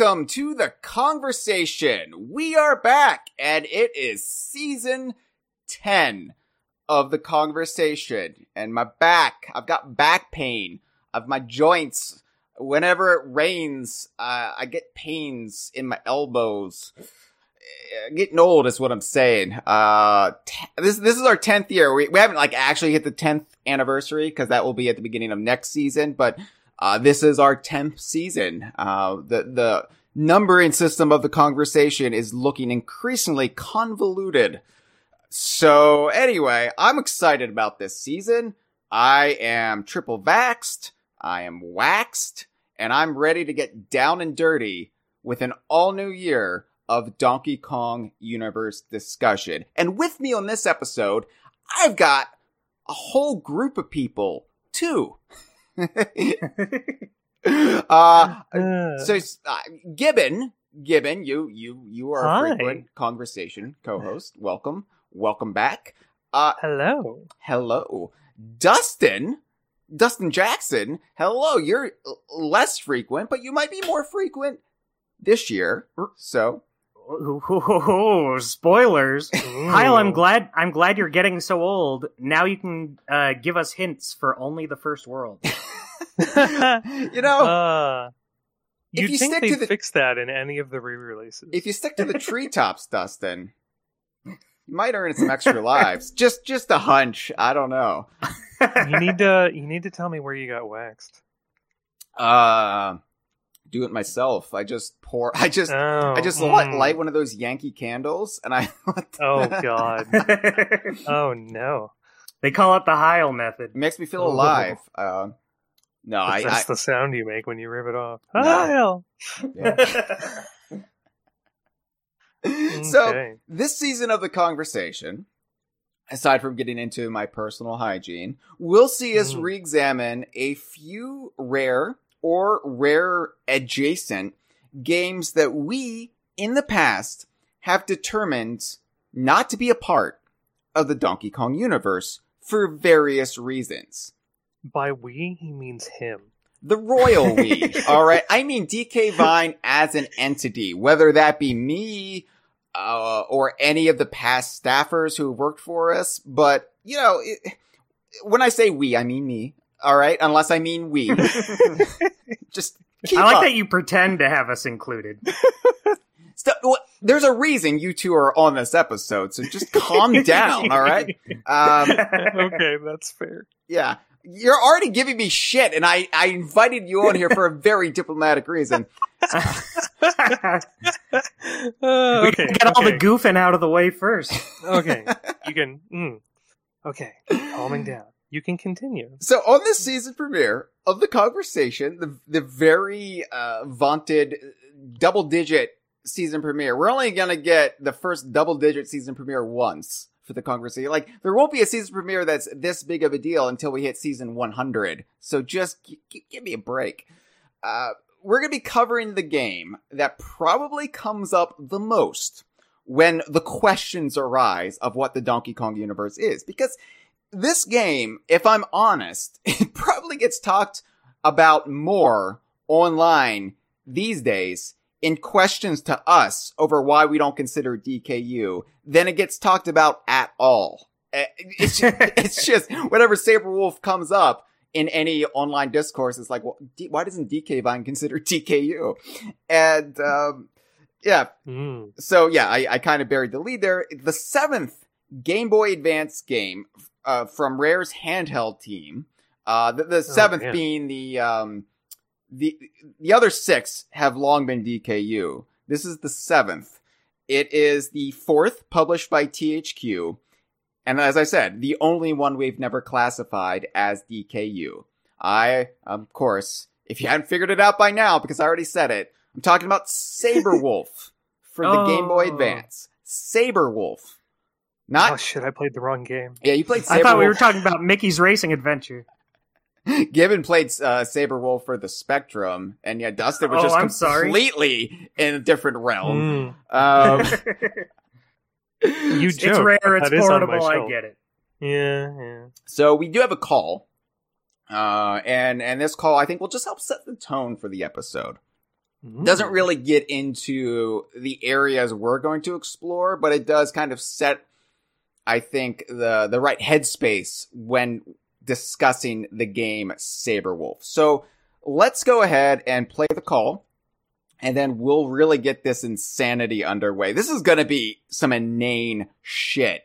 welcome to the conversation. We are back and it is season 10 of the conversation. And my back, I've got back pain of my joints. Whenever it rains, uh, I get pains in my elbows. Uh, Getting old is what I'm saying. Uh, t- this this is our tenth year. We we haven't like actually hit the tenth anniversary because that will be at the beginning of next season. But uh, this is our 10th season. Uh, the, the numbering system of the conversation is looking increasingly convoluted. So anyway, I'm excited about this season. I am triple vaxxed. I am waxed and I'm ready to get down and dirty with an all new year of Donkey Kong universe discussion. And with me on this episode, I've got a whole group of people too. uh, so uh, Gibbon, Gibbon, you you you are Hi. a frequent conversation co-host. Welcome, welcome back. Uh, Hello. hello, Dustin, Dustin Jackson. Hello, you're less frequent, but you might be more frequent this year. So Ooh, spoilers. Hyle, I'm glad I'm glad you're getting so old. Now you can uh, give us hints for only the first world. you know, uh, If you'd you think stick they'd to the- fix that in any of the re-releases. if you stick to the treetops, Dustin, you might earn some extra lives. Just just a hunch. I don't know. you need to you need to tell me where you got waxed. Uh, do it myself. I just pour. I just. Oh, I just light, mm. light one of those Yankee candles, and I. Oh god. Oh no. they call it the Hyle method. It makes me feel Oh. alive. Uh, no, I. That's I the sound you make when you rip it off. No. Ah, hell. yeah. So this season of the conversation, aside from getting into my personal hygiene, we'll see us Mm. re-examine a few rare or rare adjacent games that we in the past have determined not to be a part of the Donkey Kong universe for various reasons. By we, he means him. The royal we. all right. I mean DK Vine as an entity, whether that be me, uh, or any of the past staffers who worked for us. But, you know, it, when I say we, I mean me. All right. Unless I mean we. Just keep I like up. that you pretend to have us included. St- what- there's a reason you two are on this episode. So just calm down. All right. Um, okay, that's fair. yeah. You're already giving me shit, and I, I invited you on here for a very diplomatic reason. Uh, we okay, can get all the goofing out of the way first. Okay, you can. Mm, okay, calming down. You can continue. So on this season premiere of the conversation, the the very uh, vaunted double digit season premiere, we're only gonna get the first double digit season premiere once for the conversation. Like there won't be a season premiere that's this big of a deal until we hit season 100. So just g- g- give me a break. Uh, we're gonna be covering the game that probably comes up the most when the questions arise of what the Donkey Kong universe is, because this game, if I'm honest, it probably gets talked about more online these days in questions to us over why we don't consider DKU than it gets talked about at all. Eh, It's just, it's just whenever Sabre Wulf comes up in any online discourse, it's like, well, D- why doesn't DK Vine consider DKU? And, um, yeah, Mm. so yeah, I, I kind of buried the lead there. The seventh Game Boy Advance game uh, from Rare's handheld team. Uh, the, the seventh man. being the um, the the other six have long been DKU. This is the seventh. It is the fourth published by THQ, and as I said, the only one we've never classified as DKU. I, of course, if you hadn't figured it out by now, because I already said it, I'm talking about Sabre Wulf for the Game Boy Oh. Advance. Sabre Wulf. oh shit! I played the wrong game. yeah, you played. Saber I Saber thought we were talking about Mickey's Racing Adventure. Gibbon played uh, Sabre Wulf for the Spectrum, and yeah, Dustin was Oh, just I'm sorry. completely in a different realm. Mm. Um, You it's joke, rare, it's that is on my portable. I get it. Yeah, yeah. so we do have a call, uh, and and this call I think will just help set the tone for the episode. Mm. doesn't really get into the areas we're going to explore, but it does kind of set, I think, the the right headspace when discussing the game Sabre Wulf. So let's go ahead and play the call, and then we'll really get this insanity underway. This is going to be some inane shit.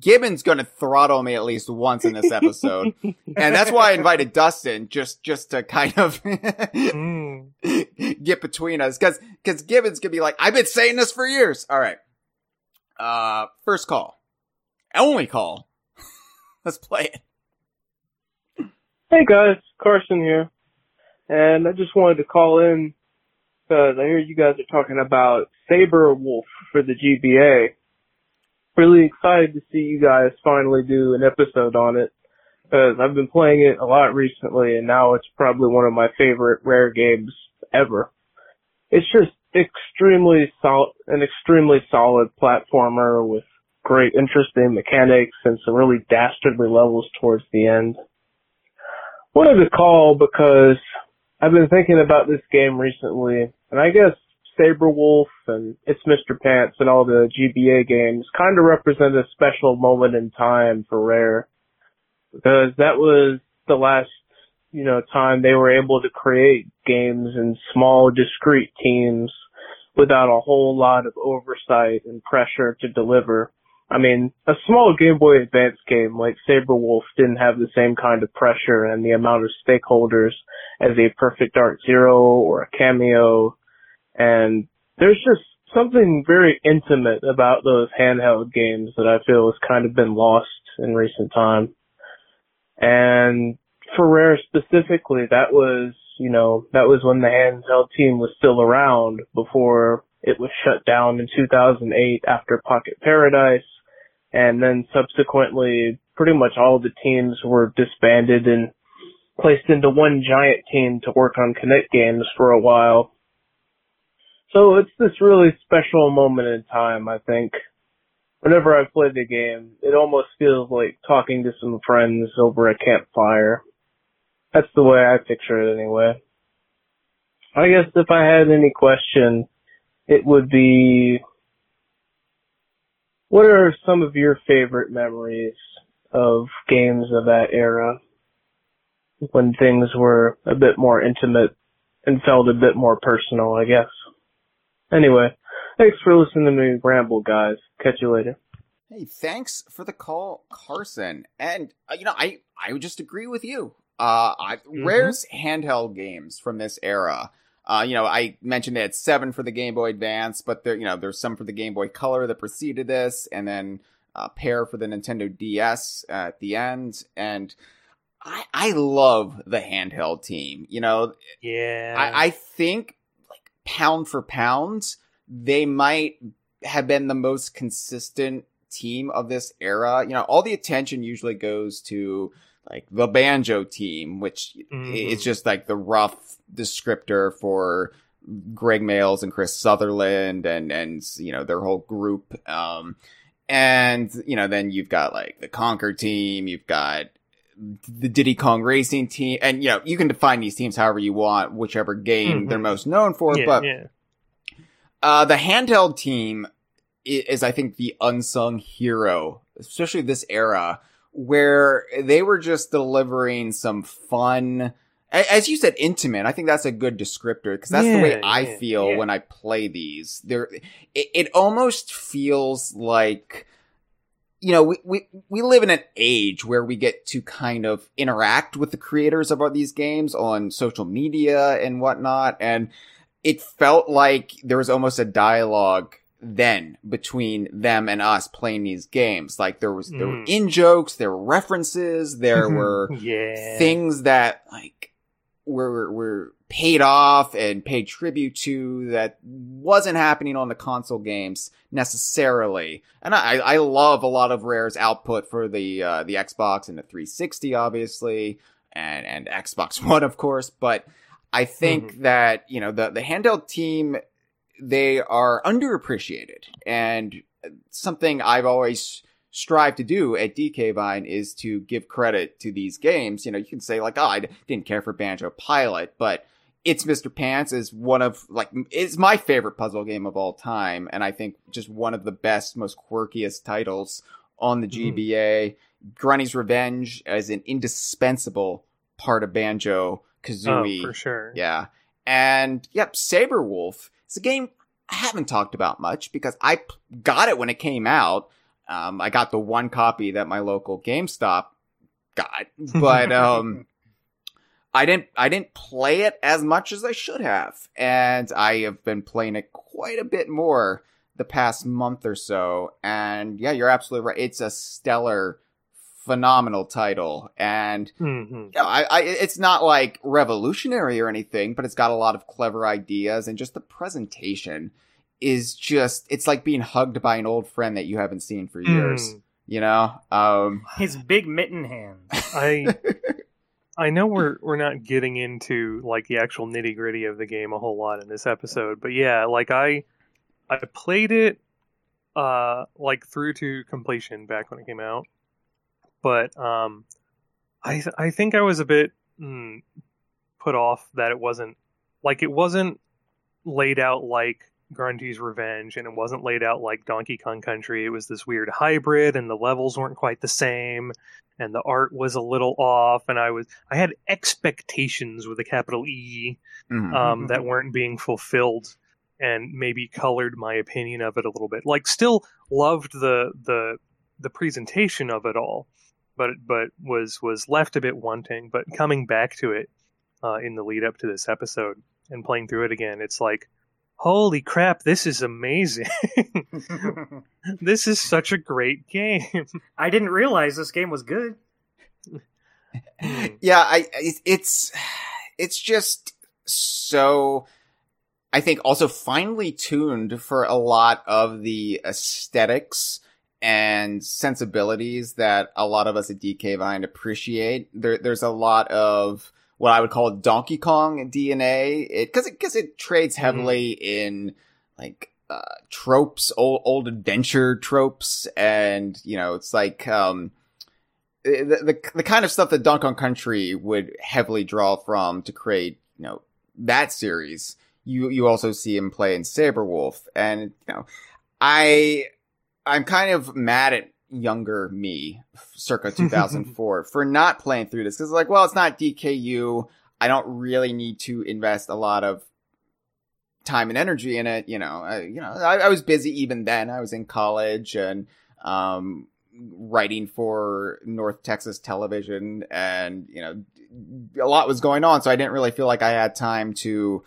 Gibbon's going to throttle me at least once in this episode, and that's why I invited Dustin just just to kind of Mm. get between us because because Gibbons could be like, I've been saying this for years. All right. Uh, first call, only call. Let's play it. Hey guys, Carson here. And I just wanted to call in because I hear you guys are talking about Sabre Wulf for the GBA. Really excited to see you guys finally do an episode on it because I've been playing it a lot recently and now it's probably one of my favorite rare games ever. It's just extremely solid, an extremely solid platformer with great interesting mechanics and some really dastardly levels towards the end wanted to call because I've been thinking about this game recently, and I guess Sabre Wulf and It's Mr. Pants and all the GBA games kind of represent a special moment in time for Rare. Because that was the last, you know, time they were able to create games in small, discrete teams without a whole lot of oversight and pressure to deliver. I mean, a small Game Boy Advance game like Sabre Wulf didn't have the same kind of pressure and the amount of stakeholders as a Perfect Dark Zero or a Kameo. And there's just something very intimate about those handheld games that I feel has kind of been lost in recent time. And for Rare specifically, that was, you know, that was when the handheld team was still around before it was shut down in 2008 after Pocket Paradise and then subsequently pretty much all the teams were disbanded and placed into one giant team to work on Kinect games for a while. So it's this really special moment in time, I think. Whenever I play the game, it almost feels like talking to some friends over a campfire. That's the way I picture it anyway. I guess if I had any question, it would be what are some of your favorite memories of games of that era when things were a bit more intimate and felt a bit more personal, I guess. Anyway, thanks for listening to me ramble, guys. Catch you later. Hey, thanks for the call, Carson. And uh, you know, I I would just agree with you. Uh, I, Rare's handheld games from this era. Uh, you know, I mentioned had seven for the Game Boy Advance, but there, you know, there's some for the Game Boy Color that preceded this, and then a pair for the Nintendo DS at the end. And I I love the handheld team. You know, Yeah. I, I think like pound for pound, they might have been the most consistent team of this era. You know, all the attention usually goes to like the banjo team, which Mhm. it's just like the rough descriptor for Gregg Mayles and Chris Sutherland and and you know their whole group. Um, and you know then you've got like the Conker team, you've got the Diddy Kong Racing team, and you know you can define these teams however you want, whichever game Mhm. they're most known for. yeah, but yeah. uh, the handheld team i- is, I think, the unsung hero, especially this era, where they were just delivering some fun, as you said, intimate. I think that's a good descriptor because that's the way I yeah, feel yeah. when I play these. There, it, it almost feels like. You know, we, we, we live in an age where we get to kind of interact with the creators of these games on social media and whatnot. And it felt like there was almost a dialogue then between them and us playing these games. Like there was there were Mm. in jokes, there were references, there were yeah. things that like were were paid off and paid tribute to that wasn't happening on the console games necessarily. And I, I love a lot of Rare's output for the uh, the Xbox and the 360, obviously, and and Xbox One, of course. But I think that you know the the handheld team they are underappreciated, and something I've always strive to do at DK Vine is to give credit to these games. You know, you can say like, oh, I didn't care for Banjo Pilot, but it's Mr. Pants is one of like it's my favorite puzzle game of all time, and I think just one of the best, most quirkiest titles on the mm-hmm. GBA. Grunty's Revenge as an indispensable part of Banjo Kazooie. Oh, for sure. Yeah. And yep, Sabre Wulf. It's a game I haven't talked about much because I got it when it came out. Um, I got the one copy that my local GameStop got, but um, I didn't I didn't play it as much as I should have, and I have been playing it quite a bit more the past month or so. And yeah, you're absolutely right. It's a stellar, phenomenal title, and hmm you know, I, I, it's not like revolutionary or anything, but it's got a lot of clever ideas and just the presentation is just, it's like being hugged by an old friend that you haven't seen for years, Mm. you know? Um, His big mitten hands. I I know we're we're not getting into like the actual nitty gritty of the game a whole lot in this episode, but yeah, like I I played it uh like through to completion back when it came out, but um I th- I think I was a bit mm, put off that it wasn't like it wasn't laid out like Grunty's Revenge, and it wasn't laid out like Donkey Kong Country. It was this weird hybrid, and the levels weren't quite the same, and the art was a little off, and I was I had expectations with a capital E mhm. um, that weren't being fulfilled, and maybe colored my opinion of it a little bit. Like, still loved the the the presentation of it all, but but was was left a bit wanting. But coming back to it uh, in the lead up to this episode and playing through it again, it's like, holy crap, this is amazing! this is such a great game. I didn't realize this game was good. yeah, I, it's, it's just so, I think also finely tuned for a lot of the aesthetics and sensibilities that a lot of us at DK Vine appreciate. There, there's a lot of what I would call Donkey Kong DNA, it, cause it, cause it trades heavily in like, uh, tropes, old, old adventure tropes. And, you know, it's like, um, the, the, the kind of stuff that Donkey Kong Country would heavily draw from to create, you know, that series. You, you also see him play in Sabre Wulf. And, you know, I, I'm kind of mad at younger me, circa 2004, for not playing through this. Cause like, well, it's not DKU. I don't really need to invest a lot of time and energy in it. You know, I, you know, I, I was busy even then. I was in college and, um, writing for North Texas television and, you know, a lot was going on. So I didn't really feel like I had time to,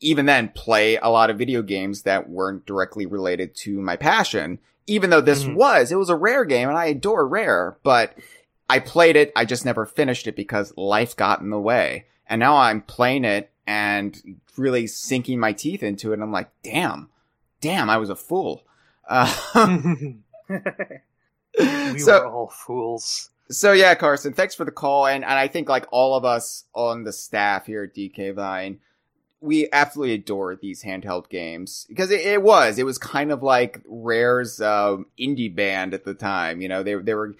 even then play a lot of video games that weren't directly related to my passion. Even though this Mhm. was, it was a rare game and I adore rare, but I played it. I just never finished it because life got in the way. And now I'm playing it and really sinking my teeth into it. And I'm like, damn, damn, I was a fool. Uh, we so, were all fools. so yeah, Carson, thanks for the call. And, and I think like all of us on the staff here at DK Vine, we absolutely adore these handheld games because it, it was, it was kind of like Rare's, um, indie band at the time. You know, they, they were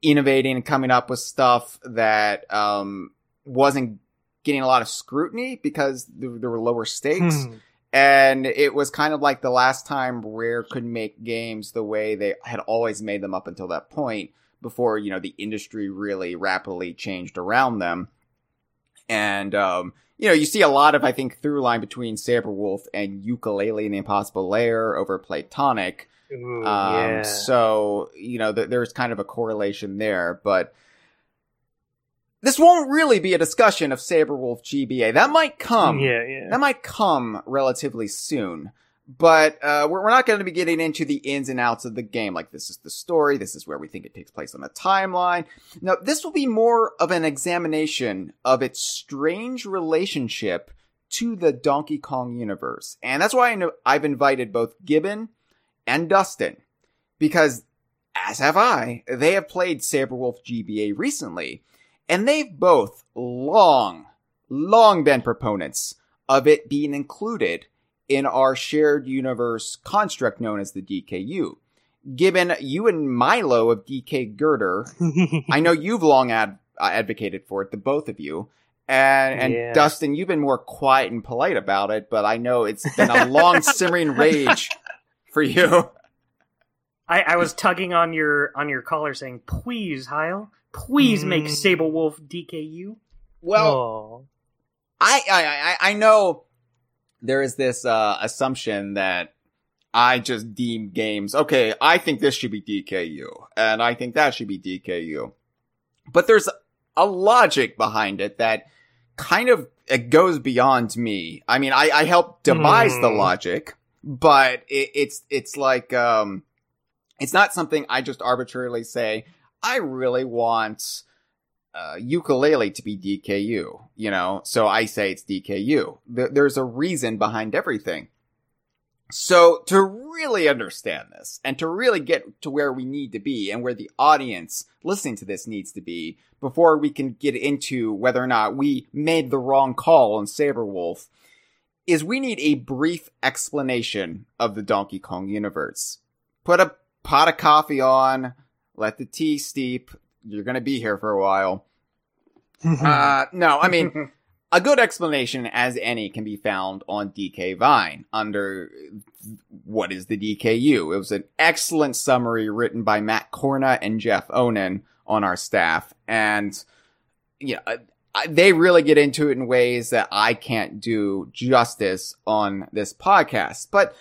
innovating and coming up with stuff that, um, wasn't getting a lot of scrutiny because there, there were lower stakes. Hmm. And it was kind of like the last time Rare could make games the way they had always made them up until that point before, you know, the industry really rapidly changed around them. And, um, you know, you see a lot of, I think, through line between Sabre Wulf and Yooka-Laylee in the Impossible Lair over Playtonic. Ooh, Um, yeah. so, you know, th- there's kind of a correlation there, but this won't really be a discussion of Sabre Wulf GBA. That might come. yeah, yeah. That might come relatively soon. But uh, we're, we're not going to be getting into the ins and outs of the game. Like this is the story. This is where we think it takes place on the timeline. Now, this will be more of an examination of its strange relationship to the Donkey Kong universe, and that's why I I've invited both Gibbon and Dustin because, as have I, they have played Sabre Wulf GBA recently, and they've both long, long been proponents of it being included in our shared universe construct known as the DKU. Gibbon you and Milo of DK Girder, I know you've long ad- advocated for it, the both of you. And, and Yeah. Dustin, you've been more quiet and polite about it, but I know it's been a long simmering rage for you. I, I was tugging on your on your collar saying, "Please, Hyle, please make Mm. Sabre Wulf DKU." Well, oh. I, I, I, I know there is this, uh, assumption that I just deem games, okay, I think this should be DKU, and I think that should be DKU. But there's a logic behind it that kind of, it goes beyond me. I mean, I, I helped devise the Hmm. logic, but it, it's, it's like, um, it's not something I just arbitrarily say, I really want, uh, Yooka-Laylee to be DKU, you know, so I say it's DKU. Th- there's a reason behind everything. So to really understand this and to really get to where we need to be and where the audience listening to this needs to be before we can get into whether or not we made the wrong call on Sabre Wulf is we need a brief explanation of the Donkey Kong universe. Put a pot of coffee on, let the tea steep. You're going to be here for a while. Uh, no, I mean, a good explanation as any can be found on DK Vine under what is the DKU. It was an excellent summary written by Matt Corna and Jeff Onan on our staff. And, you know, they really get into it in ways that I can't do justice on this podcast. But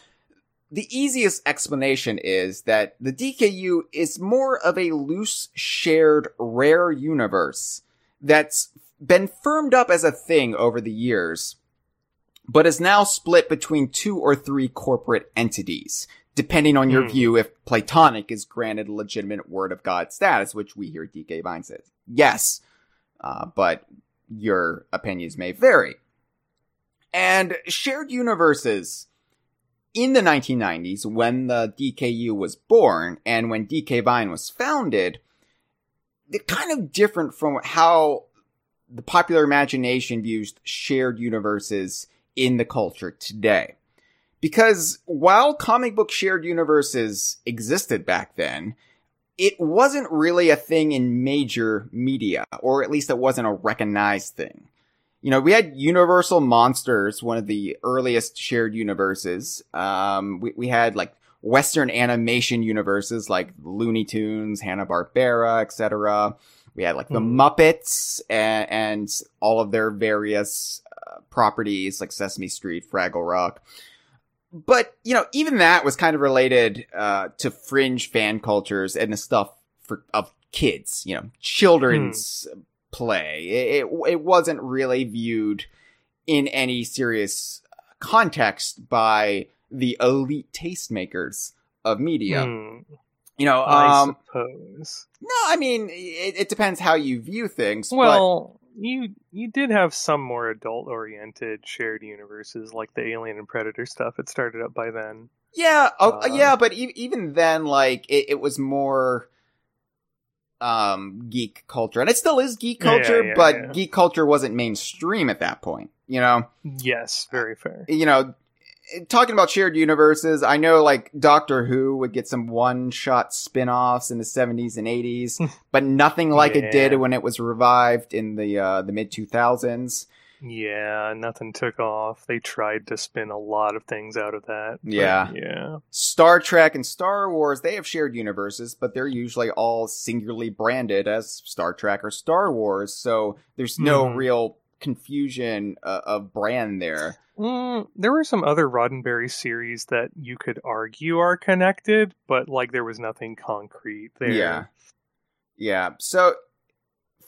the easiest explanation is that the DKU is more of a loose, shared, rare universe that's been firmed up as a thing over the years, but is now split between two or three corporate entities, depending on your Hmm. view if Playtonic is granted legitimate word of God status, which we here at DK Vine says. Yes. Uh, but your opinions may vary. And shared universes in the 1990s, when the DKU was born and when DK Vine was founded, they're kind of different from how the popular imagination views shared universes in the culture today. Because while comic book shared universes existed back then, it wasn't really a thing in major media, or at least it wasn't a recognized thing. You know, we had Universal Monsters, one of the earliest shared universes. Um, we, we had like Western animation universes like Looney Tunes, Hanna-Barbera, etc. We had like the Mhm. Muppets and, and all of their various uh, properties like Sesame Street, Fraggle Rock. But, you know, even that was kind of related uh, to fringe fan cultures and the stuff for of kids, you know, children's play. It, it it wasn't really viewed in any serious context by the elite tastemakers of media. Hmm, You know, I um, suppose. no, I mean, it, it depends how you view things. but- Well, you you did have some more adult oriented shared universes like the Alien and Predator stuff. It started up by then. Yeah, oh, Uh, yeah, but e- even then, like it, it was more um geek culture, and it still is geek Yeah, culture, yeah, but yeah. geek culture wasn't mainstream at that point. You know, Yes, very fair. you know, talking about shared universes, I know like Doctor Who would get some one-shot spin-offs in the 70s and 80s, but nothing like it did when it was revived in the uh the mid 2000s. Yeah, nothing took off. They tried to spin a lot of things out of that. Yeah. yeah. Star Trek and Star Wars, they have shared universes, but they're usually all singularly branded as Star Trek or Star Wars, so there's no Mhm. real confusion uh, of brand there. Mm, there were some other Roddenberry series that you could argue are connected, but like there was nothing concrete there. Yeah. Yeah. So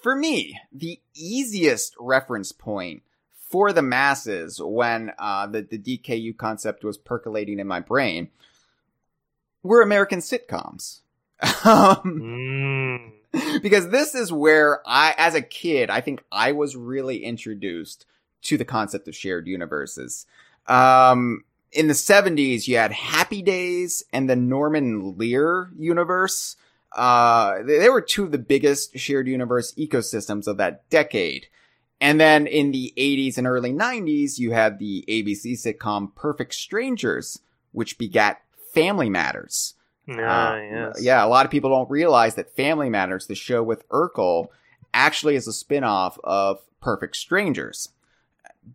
for me, the easiest reference point for the masses when uh, the, the DKU concept was percolating in my brain were American sitcoms. um, Mm. because this is where I, as a kid, I think I was really introduced to the concept of shared universes. Um, in the 70s, you had Happy Days and the Norman Lear universe. Uh, they, they were two of the biggest shared universe ecosystems of that decade. And then in the 80s and early 90s, you had the ABC sitcom Perfect Strangers, which begat Family Matters. Ah, Uh, yes. Yeah, a lot of people don't realize that Family Matters, the show with Urkel, actually is a spin-off of Perfect Strangers.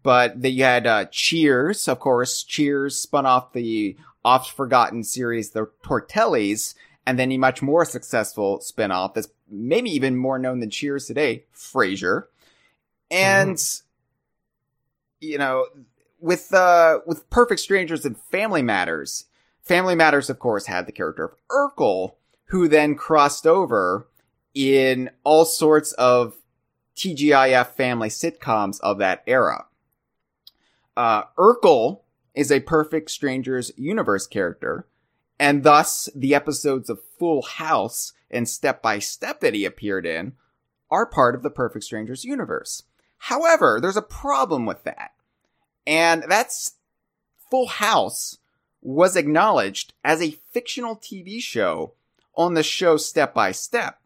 But then you had uh, Cheers, of course. Cheers spun off the oft-forgotten series The Tortellis, and then a much more successful spin-off that's maybe even more known than Cheers today, Frasier. And you know, with uh with Perfect Strangers and Family Matters, Family Matters, of course, had the character of Urkel, who then crossed over in all sorts of TGIF family sitcoms of that era. Uh, Urkel is a Perfect Strangers universe character, and thus the episodes of Full House and Step by Step that he appeared in are part of the Perfect Strangers universe. However, there's a problem with that. And that's Full House was acknowledged as a fictional TV show on the show Step by Step.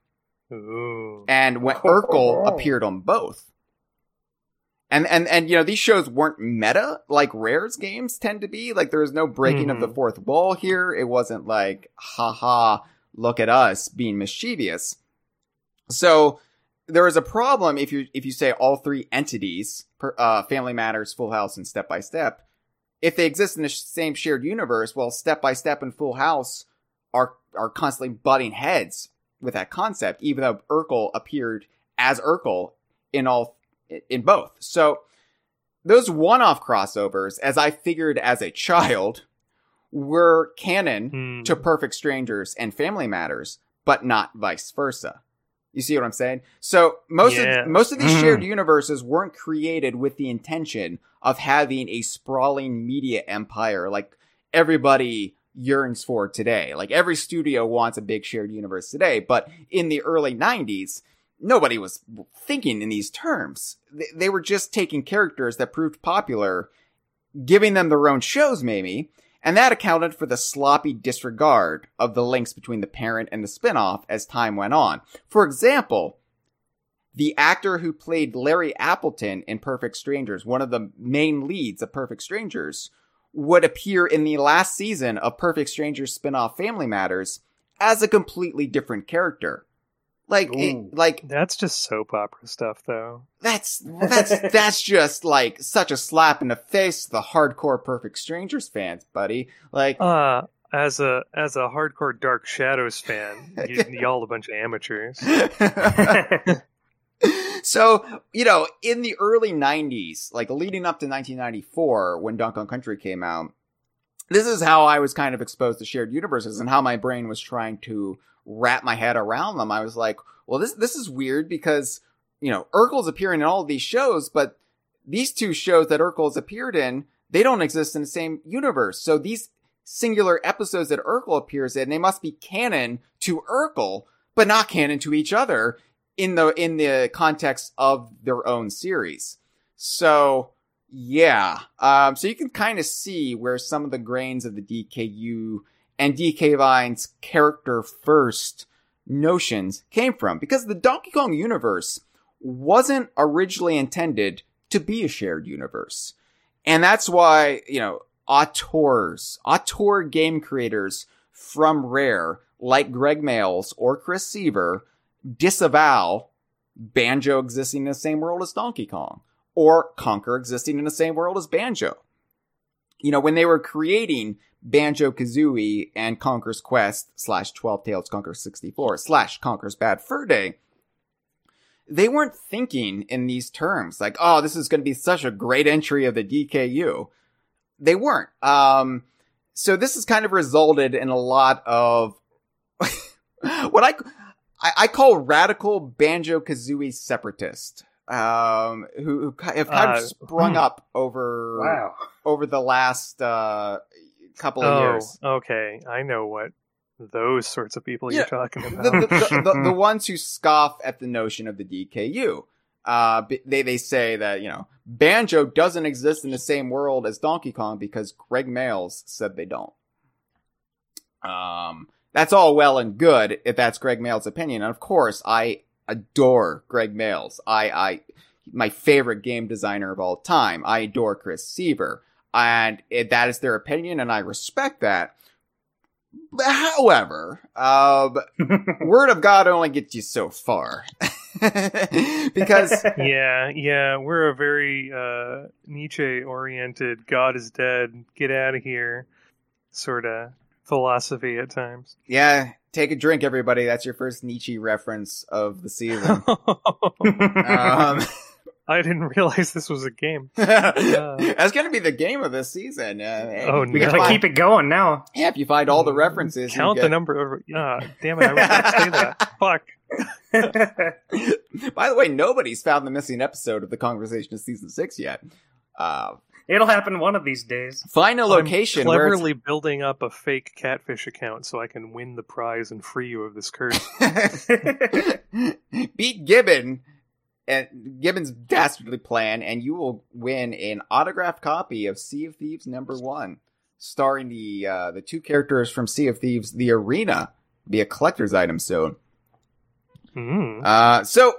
Ooh. And when oh, Urkel appeared on both. And, and, and, you know, these shows weren't meta like Rare's games tend to be. Like, there was no breaking of the Mhm. fourth wall here. It wasn't like, haha, look at us being mischievous. So, there is a problem if you, if you say all three entities, per, uh, Family Matters, Full House, and Step by Step, if they exist in the sh- same shared universe, well, Step by Step and Full House are, are constantly butting heads with that concept, even though Urkel appeared as Urkel in all in both. So those one-off crossovers, as I figured as a child, were canon Hmm. to Perfect Strangers and Family Matters, but not vice versa. You see what I'm saying? So most Yeah. of most of these Mhm. shared universes weren't created with the intention of having a sprawling media empire like everybody yearns for today. Like every studio wants a big shared universe today, but in the early 90s, nobody was thinking in these terms. They, were just taking characters that proved popular, giving them their own shows maybe, and that accounted for the sloppy disregard of the links between the parent and the spin-off as time went on. For example, the actor who played Larry Appleton in Perfect Strangers, one of the main leads of Perfect Strangers, would appear in the last season of Perfect Strangers spin-off Family Matters as a completely different character. Like, it- like That's just soap opera stuff, though. that's that's that's just like such a slap in the face to the hardcore Perfect Strangers fans, buddy. Like, Uh, as a as a hardcore Dark Shadows fan, y- y'all a bunch of amateurs. so you know, in the early '90s, like leading up to 1994, when Donkey Kong Country came out, this is how I was kind of exposed to shared universes and how my brain was trying to wrap my head around them. I was like, well, this this is weird because you know Urkel's appearing in all of these shows, but these two shows that Urkel's appeared in, they don't exist in the same universe. So these singular episodes that Urkel appears in, they must be canon to Urkel, but not canon to each other in the in the context of their own series. So yeah, um, so you can kind of see where some of the grains of the DKU and DK Vine's character first notions came from, because the Donkey Kong universe wasn't originally intended to be a shared universe. And that's why, you know, auteurs, auteur game creators from Rare, like Gregg Mayles or Chris Seavor, disavow Banjo existing in the same world as Donkey Kong, or Conker existing in the same world as Banjo. You know, when they were creating Banjo Kazooie and Conker's Quest slash 12 Tales Conker 64 slash Conker's Bad Fur Day, they weren't thinking in these terms like, oh, this is going to be such a great entry of the DKU. They weren't. Um, so this has kind of resulted in a lot of what I, I, I call radical Banjo Kazooie separatist um, who, who have kind Uh, of sprung hmm. up over Wow. over the last uh, couple of Oh, years. okay. I know what those sorts of people Yeah, you're talking about. the, the, the, the ones who scoff at the notion of the DKU. Uh, they they say that you know Banjo doesn't exist in the same world as Donkey Kong because Gregg Mayles said they don't. Um, that's all well and good if that's Gregg Mayles' opinion, and of course I adore Gregg Mayles. I I my favorite game designer of all time. I adore Chris Seavor, and it, that is their opinion, and I respect that. However, um, word of God only gets you so far. because yeah, yeah, we're a very uh, Nietzsche oriented God is dead, get out of here sort of philosophy at times. yeah, take a drink, everybody. That's your first Nietzsche reference of the season. um, I didn't realize this was a game. that's gonna be the game of this season. Uh, Oh, we no. can Gotta find- keep it going now. Yeah, if you find all the references, you Count the get- number of. Ah, damn it! I was going to say that. Fuck. By the way, nobody's found the missing episode of the conversation of season six yet. Uh, It'll happen one of these days. find a location I'm where it's- cleverly building up a fake catfish account so I can win the prize and free you of this curse. beat Gibbon and Gibbon's dastardly plan, and you will win an autographed copy of Sea of Thieves number one, starring the uh, the two characters from Sea of Thieves, the arena, be a collector's item soon. Mm. Uh, so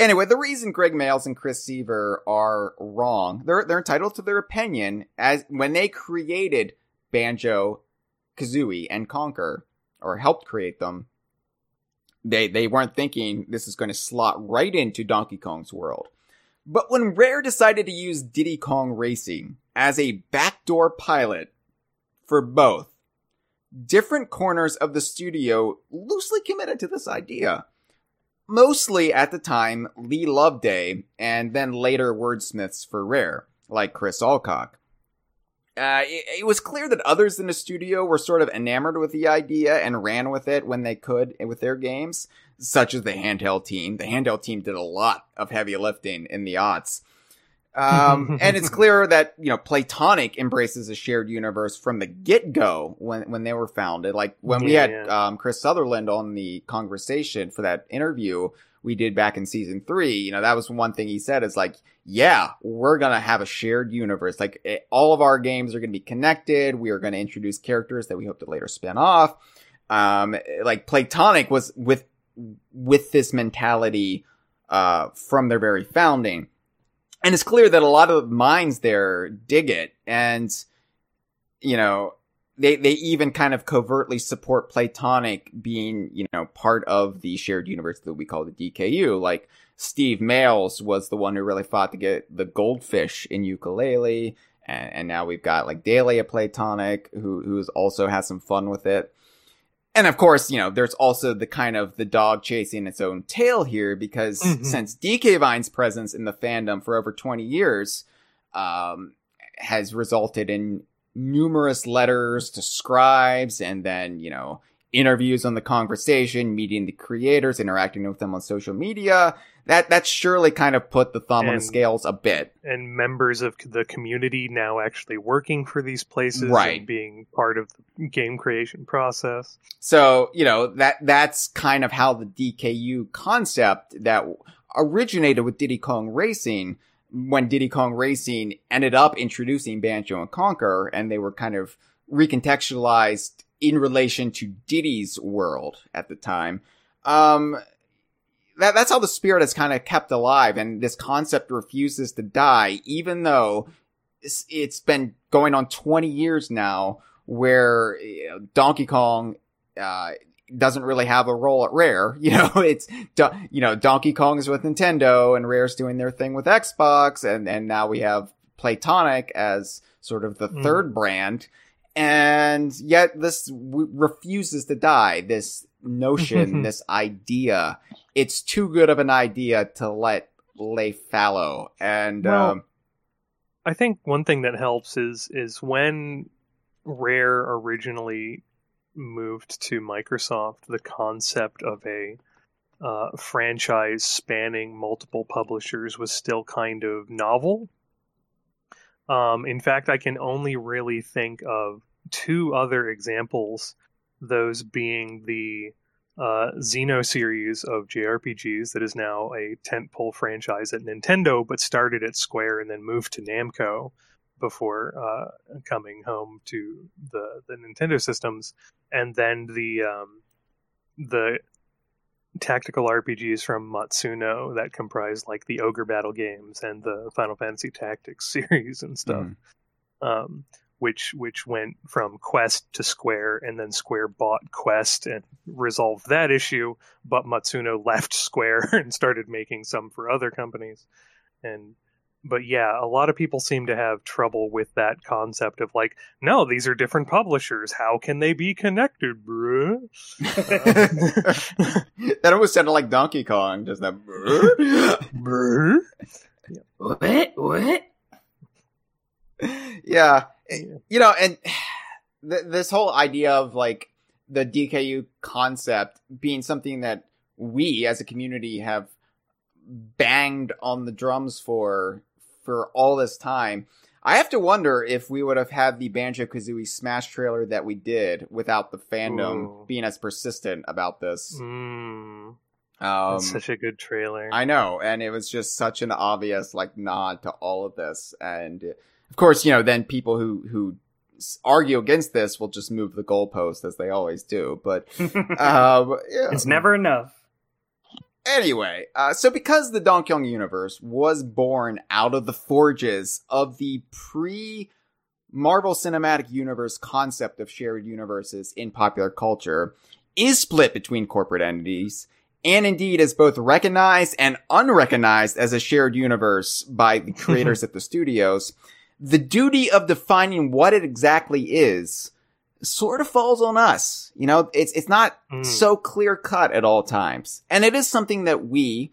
anyway, the reason Gregg Mayles and Chris Seavor are wrong, they're they're entitled to their opinion as when they created Banjo, Kazooie, and Conker, or helped create them. They they weren't thinking this is going to slot right into Donkey Kong's world. But when Rare decided to use Diddy Kong Racing as a backdoor pilot for both, different corners of the studio loosely committed to this idea mostly at the time Leigh Loveday and then later wordsmiths for Rare, like Chris Alcock. Uh, it, it was clear that others in the studio were sort of enamored with the idea and ran with it when they could with their games, such as the handheld team. The handheld team did a lot of heavy lifting in the aughts. Um, and it's clear that, you know, Playtonic embraces a shared universe from the get-go when, when they were founded. Like when we Yeah, had, yeah. um, Chris Sutherland on the conversation for that interview we did back in season three, you know, that was one thing he said is like, yeah, we're going to have a shared universe. Like it, all of our games are going to be connected. We are going to introduce characters that we hope to later spin off. Um, like Playtonic was with, with this mentality, uh, from their very founding. And it's clear that a lot of minds there dig it. And, you know, they, they even kind of covertly support Playtonic being, you know, part of the shared universe that we call the DKU. Like Steve Mayles was the one who really fought to get the goldfish in Yooka-Laylee. And, and now we've got like Dahlia Playtonic who, who's also has some fun with it. And of course, you know, there's also the kind of the dog chasing its own tail here because Mhm. since DK Vine's presence in the fandom for over 20 years, um, has resulted in numerous letters to scribes and then, you know, interviews on the conversation, meeting the creators, interacting with them on social media. That, that surely kind of put the thumb on the scales a bit. and members of the community now actually working for these places Right. and being part of the game creation process. So, you know, that, that's kind of how the DKU concept that originated with Diddy Kong Racing when Diddy Kong Racing ended up introducing Banjo and Conker and they were kind of recontextualized in relation to Diddy's world at the time. Um, that, that's how the spirit has kind of kept alive and this concept refuses to die, even though it's, it's been going on 20 years now where you know, Donkey Kong, uh, doesn't really have a role at Rare. You know, it's, you know, Donkey Kong is with Nintendo and Rare's doing their thing with Xbox and, and now we have Playtonic as sort of the Mm. third brand. And yet this w- refuses to die. This notion, this idea, it's too good of an idea to let lay fallow. And, Well, um, I think one thing that helps is is when Rare originally moved to Microsoft, the concept of a uh, franchise spanning multiple publishers was still kind of novel. Um, in fact, I can only really think of two other examples, those being the uh, Xeno series of JRPGs that is now a tentpole franchise at Nintendo, but started at Square and then moved to Namco before uh, coming home to the the Nintendo systems, and then the um, the tactical RPGs from Matsuno that comprise like the Ogre Battle games and the Final Fantasy Tactics series and stuff. Mm. Um, which which went from Quest to Square, and then Square bought Quest and resolved that issue. But Matsuno left Square and started making some for other companies. And but yeah, a lot of people seem to have trouble with that concept of like, no, these are different publishers. How can they be connected, bruh? that almost sounded like Donkey Kong, just that. bruh? What? What? yeah, you know, and th- this whole idea of like the DKU concept being something that we as a community have banged on the drums for for all this time. I have to wonder if we would have had the Banjo Kazooie Smash trailer that we did without the fandom Ooh. being as persistent about this. Mm, Um, that's such a good trailer. I know, and it was just such an obvious like nod to all of this, and of course, you know, then people who who argue against this will just move the goalpost as they always do. But um, yeah. It's never enough. Anyway, uh, so because the Donkey Kong universe was born out of the forges of the pre Marvel Cinematic Universe concept of shared universes in popular culture, is split between corporate entities, and indeed is both recognized and unrecognized as a shared universe by the creators at the studios, the duty of defining what it exactly is sort of falls on us. You know, it's it's not Mm. so clear cut at all times. And it is something that we,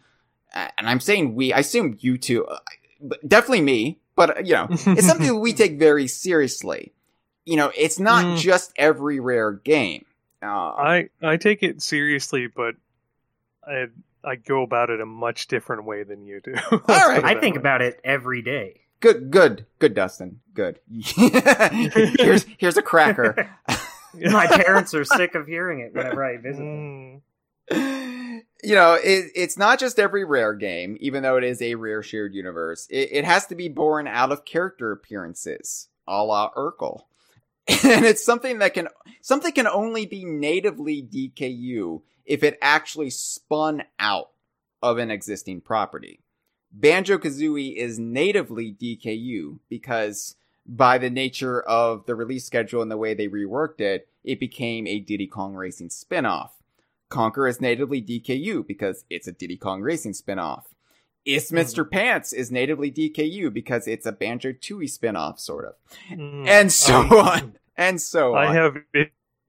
uh, and I'm saying we, I assume you two, uh, but definitely me, but uh, you know, it's something that we take very seriously. You know, it's not Mm. just every rare game. Uh, I I take it seriously, but I I go about it a much different way than you do. All right. I think about it every day. Good, good, good, Dustin. Good. here's, here's a cracker. My parents are sick of hearing it whenever I visit them. You know, it, it's not just every rare game, even though it is a rare shared universe. It, it has to be born out of character appearances, a la Urkel. And it's something that can, something can only be natively DKU if it actually spun out of an existing property. Banjo Kazooie is natively DKU because by the nature of the release schedule and the way they reworked it, it became a Diddy Kong Racing spin-off. Conker is natively DKU because it's a Diddy Kong Racing spin-off. It's Mr. Pants is natively DKU because it's a Banjo Tooie spin-off, sort of. mm. And so I- on. And so on. I have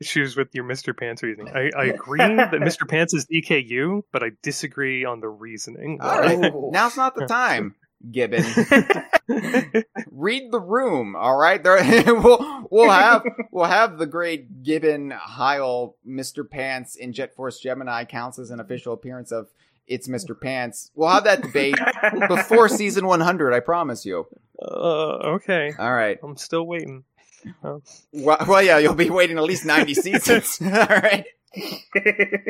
issues with your Mr. Pants reasoning. I, I agree that Mr. Pants is DKU, but I disagree on the reasoning. All right. Oh. Now's not the time, Gibbon. Read the room, all right? There, we'll we'll have we'll have the great Gibbon Hyle Mr. Pants in Jet Force Gemini counts as an official appearance of it's Mr. Pants. We'll have that debate before season 100. I promise you. uh, okay, All right. I'm still waiting. Well, well, yeah, you'll be waiting at least 90 seasons. all right.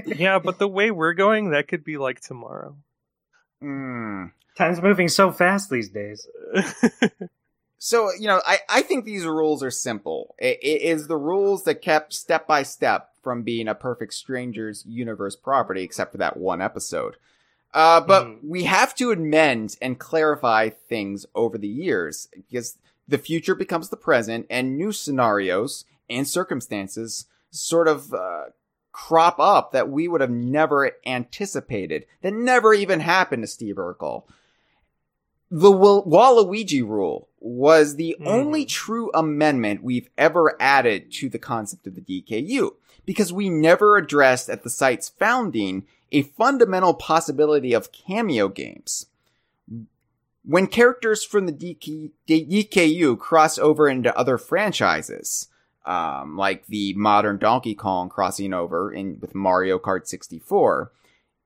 Yeah, but the way we're going, that could be like tomorrow. Hmm. Time's moving so fast these days. So, you know, I, I think these rules are simple. It, it is the rules that kept step by step from being a Perfect Strangers universe property, except for that one episode. Uh, but Mhm. we have to amend and clarify things over the years because the future becomes the present and new scenarios and circumstances sort of, uh, crop up that we would have never anticipated, that never even happened to Steve Urkel. The Wa- Waluigi rule was the Mm. only true amendment we've ever added to the concept of the DKU because we never addressed at the site's founding a fundamental possibility of cameo games. When characters from the DK, DKU cross over into other franchises, um, like the modern Donkey Kong crossing over in with Mario Kart 64,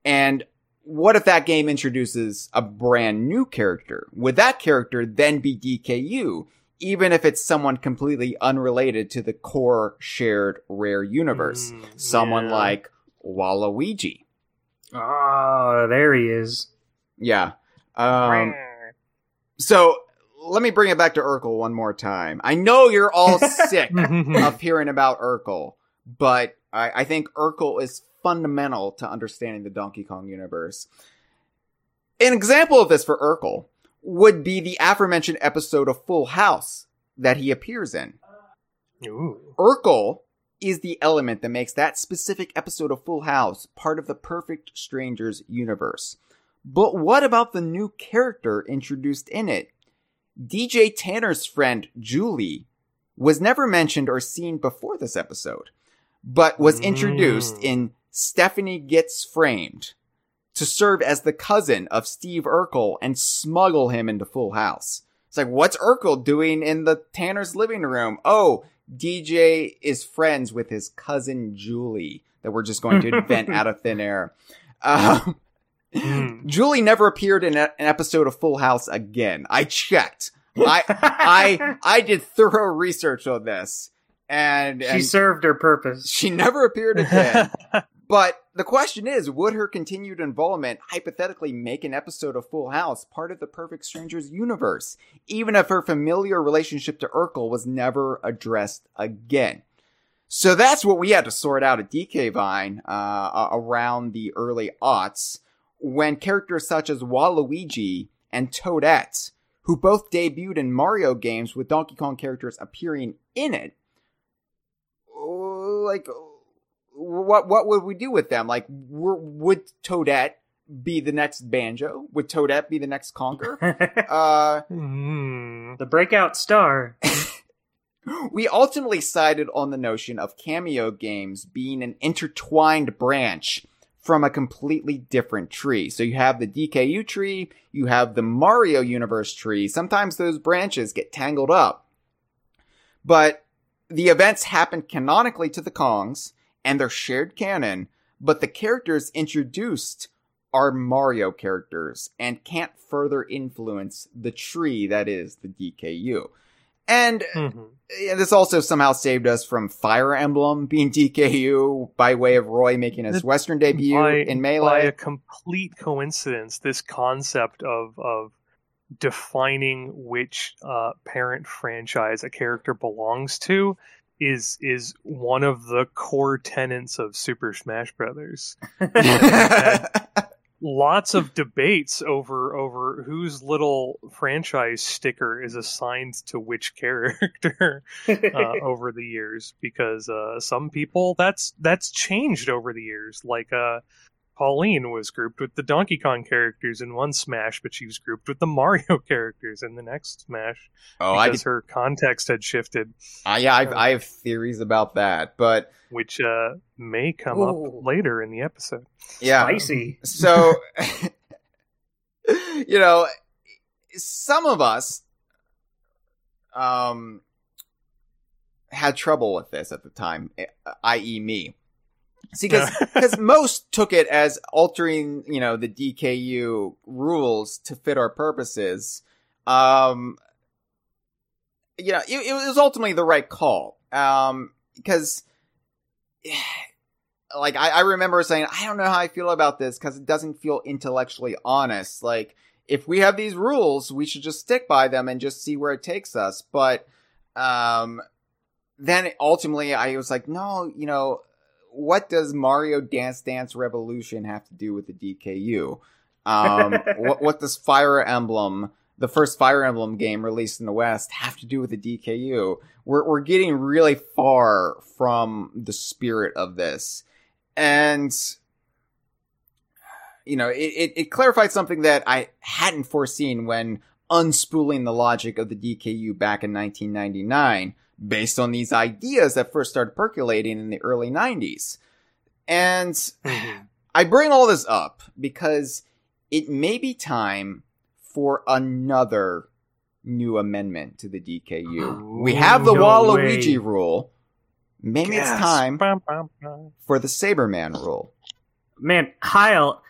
And what if that game introduces a brand new character? Would that character then be DKU, even if it's someone completely unrelated to the core shared rare universe? Mm, someone yeah. like Waluigi. Oh, there he is. Yeah. Um, so let me bring it back to Urkel one more time. I know you're all sick mm-hmm. of hearing about Urkel, but I, I think Urkel is fundamental to understanding the Donkey Kong universe. An example of this for Urkel would be the aforementioned episode of Full House that he appears in. Ooh. Urkel is the element that makes that specific episode of Full House part of the Perfect Strangers universe. But what about the new character introduced in it? DJ Tanner's friend Julie was never mentioned or seen before this episode, but was introduced Mm. in Stephanie Gets Framed to serve as the cousin of Steve Urkel and smuggle him into Full House. It's like, what's Urkel doing in the Tanner's living room? Oh, DJ is friends with his cousin Julie that we're just going to invent out of thin air. Um, Mm. Julie never appeared in a- an episode of Full House again. I checked. I I I did thorough research on this, and, she served her purpose. she never appeared again. but the question is, would her continued involvement hypothetically make an episode of Full House part of the Perfect Strangers universe, even if her familiar relationship to Urkel was never addressed again? So that's what we had to sort out at DK Vine uh, around the early aughts, when characters such as Waluigi and Toadette, who both debuted in Mario games with Donkey Kong characters appearing in it, like what what would we do with them? Like, would Toadette be the next Banjo? Would Toadette be the next Conker? Uh, Mm. the breakout star. we ultimately sided on the notion of cameo games being an intertwined branch from a completely different tree. So you have the DKU tree, you have the Mario universe tree. Sometimes those branches get tangled up. But the events happen canonically to the Kongs and they're shared canon, but the characters introduced are Mario characters and can't further influence the tree that is the DKU. And Mhm. and this also somehow saved us from Fire Emblem being DKU by way of Roy making his Western debut by, in by Melee. a complete coincidence, this concept of of defining which uh, parent franchise a character belongs to is is one of the core tenets of Super Smash Brothers. Lots of debates over over whose little franchise sticker is assigned to which character uh, over the years because uh, some people that's that's changed over the years. Like uh, Pauline was grouped with the Donkey Kong characters in one Smash, but she was grouped with the Mario characters in the next Smash oh, I, because her context had shifted, uh, yeah, I've, I have theories about that, but which uh, may come Ooh. up later in the episode. yeah. Spicy. So, you know, some of us, um, had trouble with this at the time, i.e., me. See, because most took it as altering, you know, the DKU rules to fit our purposes. Um, you know, it, it was ultimately the right call. Um, because, like, I, I remember saying, I don't know how I feel about this because it doesn't feel intellectually honest. Like, if we have these rules, we should just stick by them and just see where it takes us. But, um, then ultimately I was like, no, you know, what does Mario Dance Dance Revolution have to do with the DKU? Um, what, what does Fire Emblem, the first Fire Emblem game released in the West, have to do with the DKU? We're, we're getting really far from the spirit of this. And, you know, it, it, it clarified something that I hadn't foreseen when unspooling the logic of the DKU back in 1999 based on these ideas that first started percolating in the early 90s. And. I bring all this up because it may be time for another new amendment to the DKU. we have the no Waluigi way. rule. Maybe Yes. it's time Bum, bum, bum. for the Sabreman rule. Man, Hyle,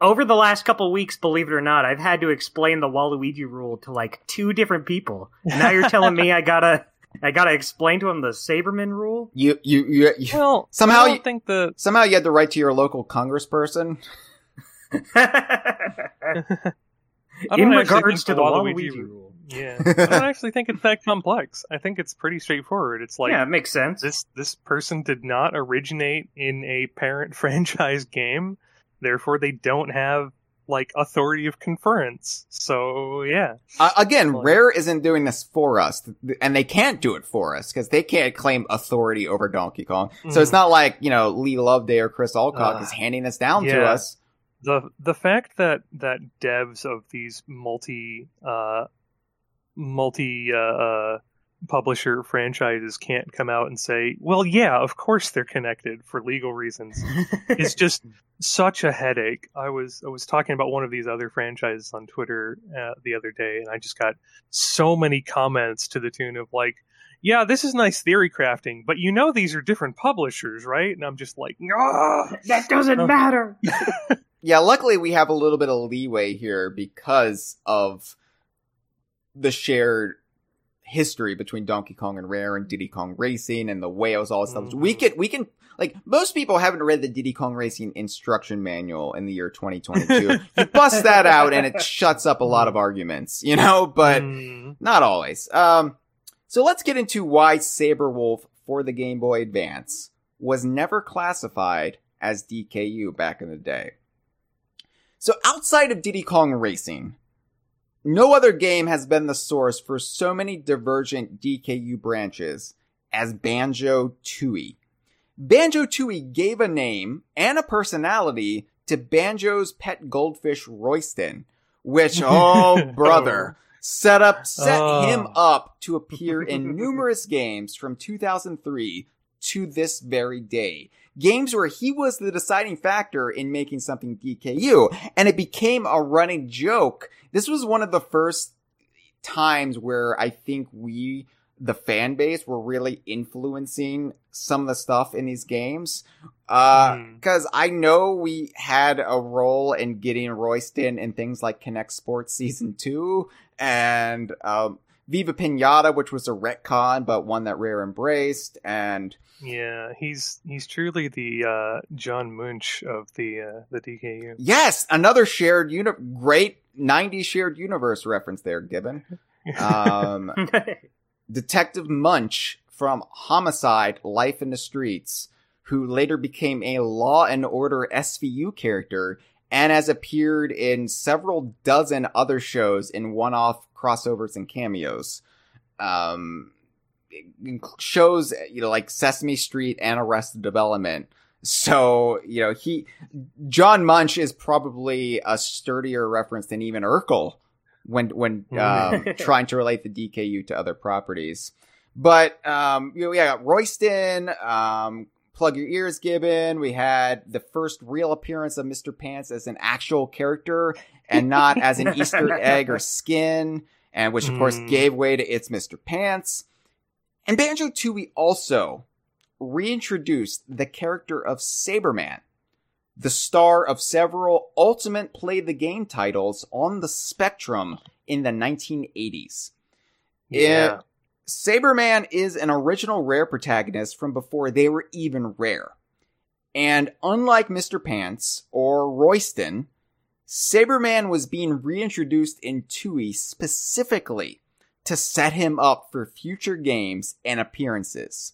over the last couple weeks, believe it or not, I've had to explain the Waluigi rule to like two different people. And now you're telling me I gotta I gotta explain to him the Sabreman rule? You, you, you, you Well, Somehow I you- think the somehow you had to write to your local congressperson. In regards to the Waluigi Waluigi rule- rule. Yeah, I don't actually think it's that complex. I think it's pretty straightforward. It's like yeah, it makes sense. this this person did not originate in a parent franchise game, therefore they don't have like authority of conference. So yeah, Uh, again, Well- Rare isn't doing this for us, and they can't do it for us because they can't claim authority over Donkey Kong. So it's Mhm. not like you know Leigh Loveday or Chris Alcock Uh, is handing this down to us. the the fact that that devs of these multi uh multi uh, uh publisher franchises can't come out and say, "Well, yeah, of course they're connected for legal reasons." it's just such a headache. I was I was talking about one of these other franchises on Twitter uh, the other day, and I just got so many comments to the tune of like, "Yeah, this is nice theory crafting, but you know these are different publishers, right?" And I'm just like, "Ah." that doesn't matter. Yeah, luckily we have a little bit of leeway here because of the shared history between Donkey Kong and Rare and Diddy Kong Racing and the way it was all established. We Mhm. can we can like most people haven't read the Diddy Kong Racing instruction manual in the year 2022. you bust that out and it shuts up a lot of arguments, you know, but Mm. not always. Um, so let's get into why Sabre Wulf for the Game Boy Advance was never classified as DKU back in the day. So outside of Diddy Kong Racing, no other game has been the source for so many divergent DKU branches as Banjo Tooie. Banjo Tooie gave a name and a personality to Banjo's pet goldfish Royston, which, oh brother, oh. set up, set Oh. him up to appear in numerous games from 2003 to this very day. Games where he was the deciding factor in making something DKU, and it became a running joke. This was one of the first times where I think we, the fan base, were really influencing some of the stuff in these games. Uh, Hmm. cause I know we had a role in getting Royston in things like Kinect Sports Season 2 and, um, Viva Pinata, which was a retcon, but one that Rare embraced, and Yeah, he's he's truly the uh, John Munch of the uh, the DKU. yes, another shared uni- great 90s shared universe reference there, Gibbon. Um, Detective Munch from Homicide Life in the Streets, who later became a Law and Order SVU character and has appeared in several dozen other shows in one off crossovers and cameos. Um, shows, you know, like Sesame Street and Arrested Development. So, you know, he, John Munch is probably a sturdier reference than even Urkel when, when, um, trying to relate the DKU to other properties. But, um, you know, we got Royston, um, Plug Your Ears Gibbon. We had the first real appearance of Mr. Pants as an actual character and not as an Easter egg or skin, and which of course Hmm. gave way to It's Mr. Pants. And Banjo Tooie also reintroduced the character of Sabreman, the star of several Ultimate Play the Game titles on the Spectrum in the 1980s. Yeah. Sabreman is an original Rare protagonist from before they were even Rare. And unlike Mr. Pants or Royston, Sabreman was being reintroduced in Tooie specifically to set him up for future games and appearances.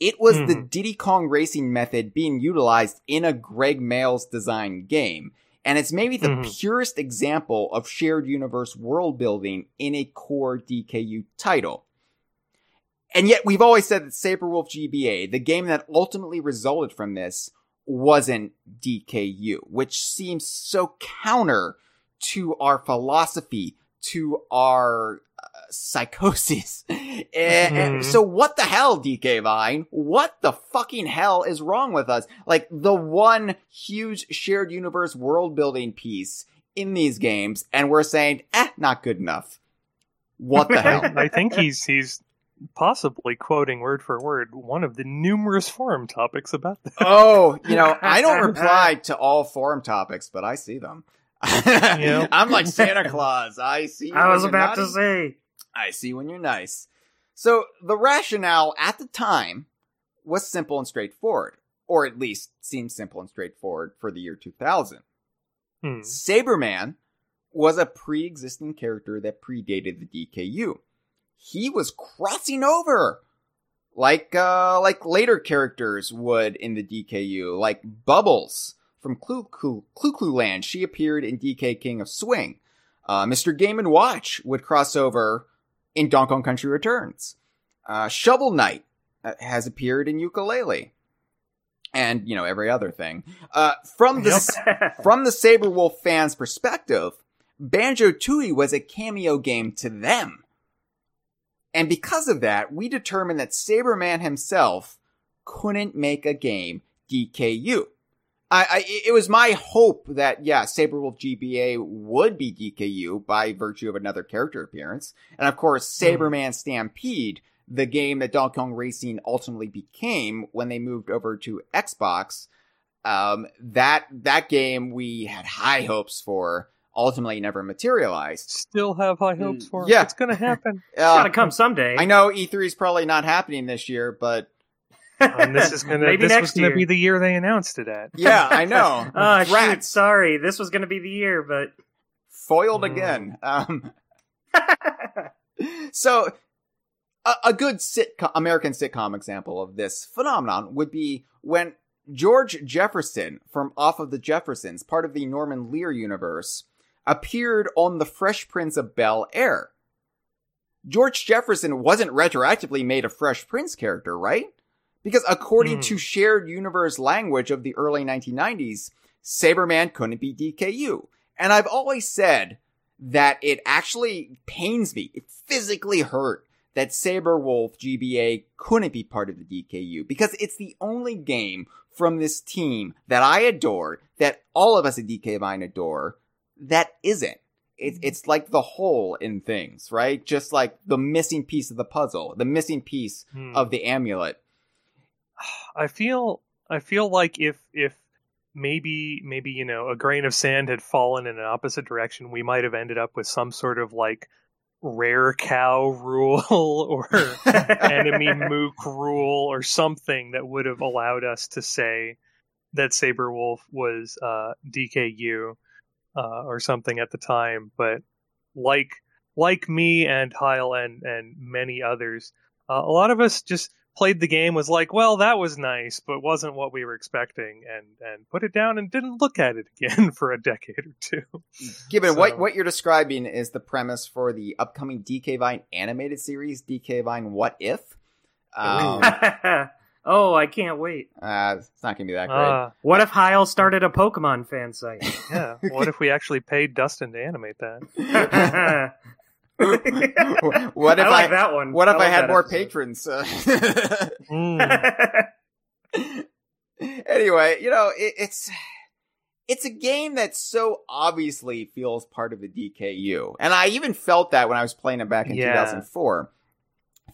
It was the Mhm. Diddy Kong racing method being utilized in a Gregg Mayles designed game, and it's maybe the Mhm. purest example of shared universe world building in a core DKU title. And yet we've always said that Sabre Wulf GBA, the game that ultimately resulted from this, wasn't DKU, which seems so counter to our philosophy, to our uh, psychosis. And- and Mhm. so what the hell, DK Vine? What the fucking hell is wrong with us? Like the one huge shared universe world building piece in these games, and we're saying, eh, not good enough. What the hell? I think he's he's possibly quoting word for word one of the numerous forum topics about this. Oh, you know, I don't reply to all forum topics, but I see them. Yeah. I'm like Santa Claus. I see. I was you're about to say. I see when you're nice. So the rationale at the time was simple and straightforward, or at least seemed simple and straightforward for the year 2000. Hmm. Sabreman was a pre-existing character that predated the DKU. He was crossing over like uh like later characters would in the DKU, like Bubbles from Clue Clue Clue Clue Land. She appeared in DK King of Swing. Uh, Mr. Game and Watch would cross over in Donkey Kong Country Returns. Uh, Shovel Knight uh, has appeared in Yooka-Laylee, and you know every other thing. Uh, from the from the Sabre Wulf fans' perspective, Banjo Tooie was a cameo game to them. And because of that, we determined that Sabreman himself couldn't make a game DKU. I, I, it was my hope that, yeah, Sabre Wulf GBA would be DKU by virtue of another character appearance. And of course, Sabreman Stampede, the game that Donkey Kong Racing ultimately became when they moved over to Xbox, um, that, that game we had high hopes for, ultimately never materialized. Still have high hopes for it. Yeah. It's gonna happen. Uh, Gotta come someday. I know E3 is probably not happening this year, but And this is gonna Maybe this was gonna year. be the year they announced it at. yeah, I know. Oh, shoot, sorry. This was going to be the year, but. foiled Mm. again. Um, so, a, a good sitcom, American sitcom example of this phenomenon would be when George Jefferson from Off of the Jeffersons, part of the Norman Lear universe, appeared on The Fresh Prince of Bel Air. George Jefferson wasn't retroactively made a Fresh Prince character, right? Because according Hmm. to shared universe language of the early 1990s, Sabreman couldn't be DKU. And I've always said that it actually pains me. It physically hurt that Sabre Wulf GBA couldn't be part of the DKU because it's the only game from this team that I adore, that all of us at DK Vine adore, that isn't. It's it's like the hole in things, right? Just like the missing piece of the puzzle, the missing piece Hmm. of the amulet. I feel I feel like if if maybe maybe you know a grain of sand had fallen in an opposite direction, we might have ended up with some sort of like rare cow rule or enemy mook rule or something that would have allowed us to say that Sabre Wulf was uh, DKU uh, or something at the time. But like like me and Hyle and and many others, uh, a lot of us just played the game was like, well, that was nice, but wasn't what we were expecting, and and put it down and didn't look at it again for a decade or two. Given what what you're describing is the premise for the upcoming DK Vine animated series, DK Vine What If? Um, oh, I can't wait. uh, it's not gonna be that great. Uh, What if Hyle started a Pokemon fan site? yeah. What if we actually paid Dustin to animate that? what if I I, that one. what if I, like had more episode. patrons? Uh, Mm. anyway, you know, it, it's it's a game that so obviously feels part of the DKU, and I even felt that when I was playing it back in Yeah. 2004,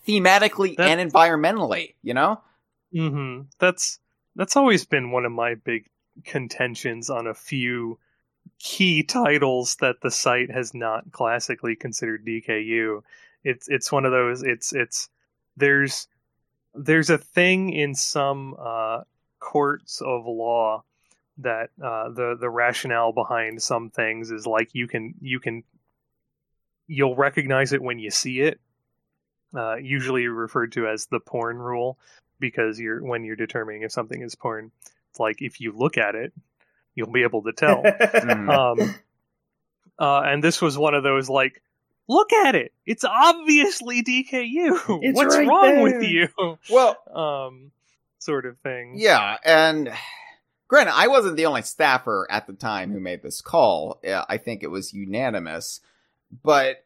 thematically That- and environmentally. You know, hmm That's that's always been one of my big contentions on a few key titles that the site has not classically considered DKU. It's it's one of those. It's it's there's there's a thing in some uh, courts of law that uh, the the rationale behind some things is like you can you can you'll recognize it when you see it. Uh, usually referred to as the porn rule because you're when you're determining if something is porn. It's like if you look at it, you'll be able to tell. Mhm. um, uh, and this was one of those like, look at it, it's obviously DKU. It's What's right wrong with you? well, Um, sort of thing. Yeah, and granted, I wasn't the only staffer at the time who made this call. I think it was unanimous, but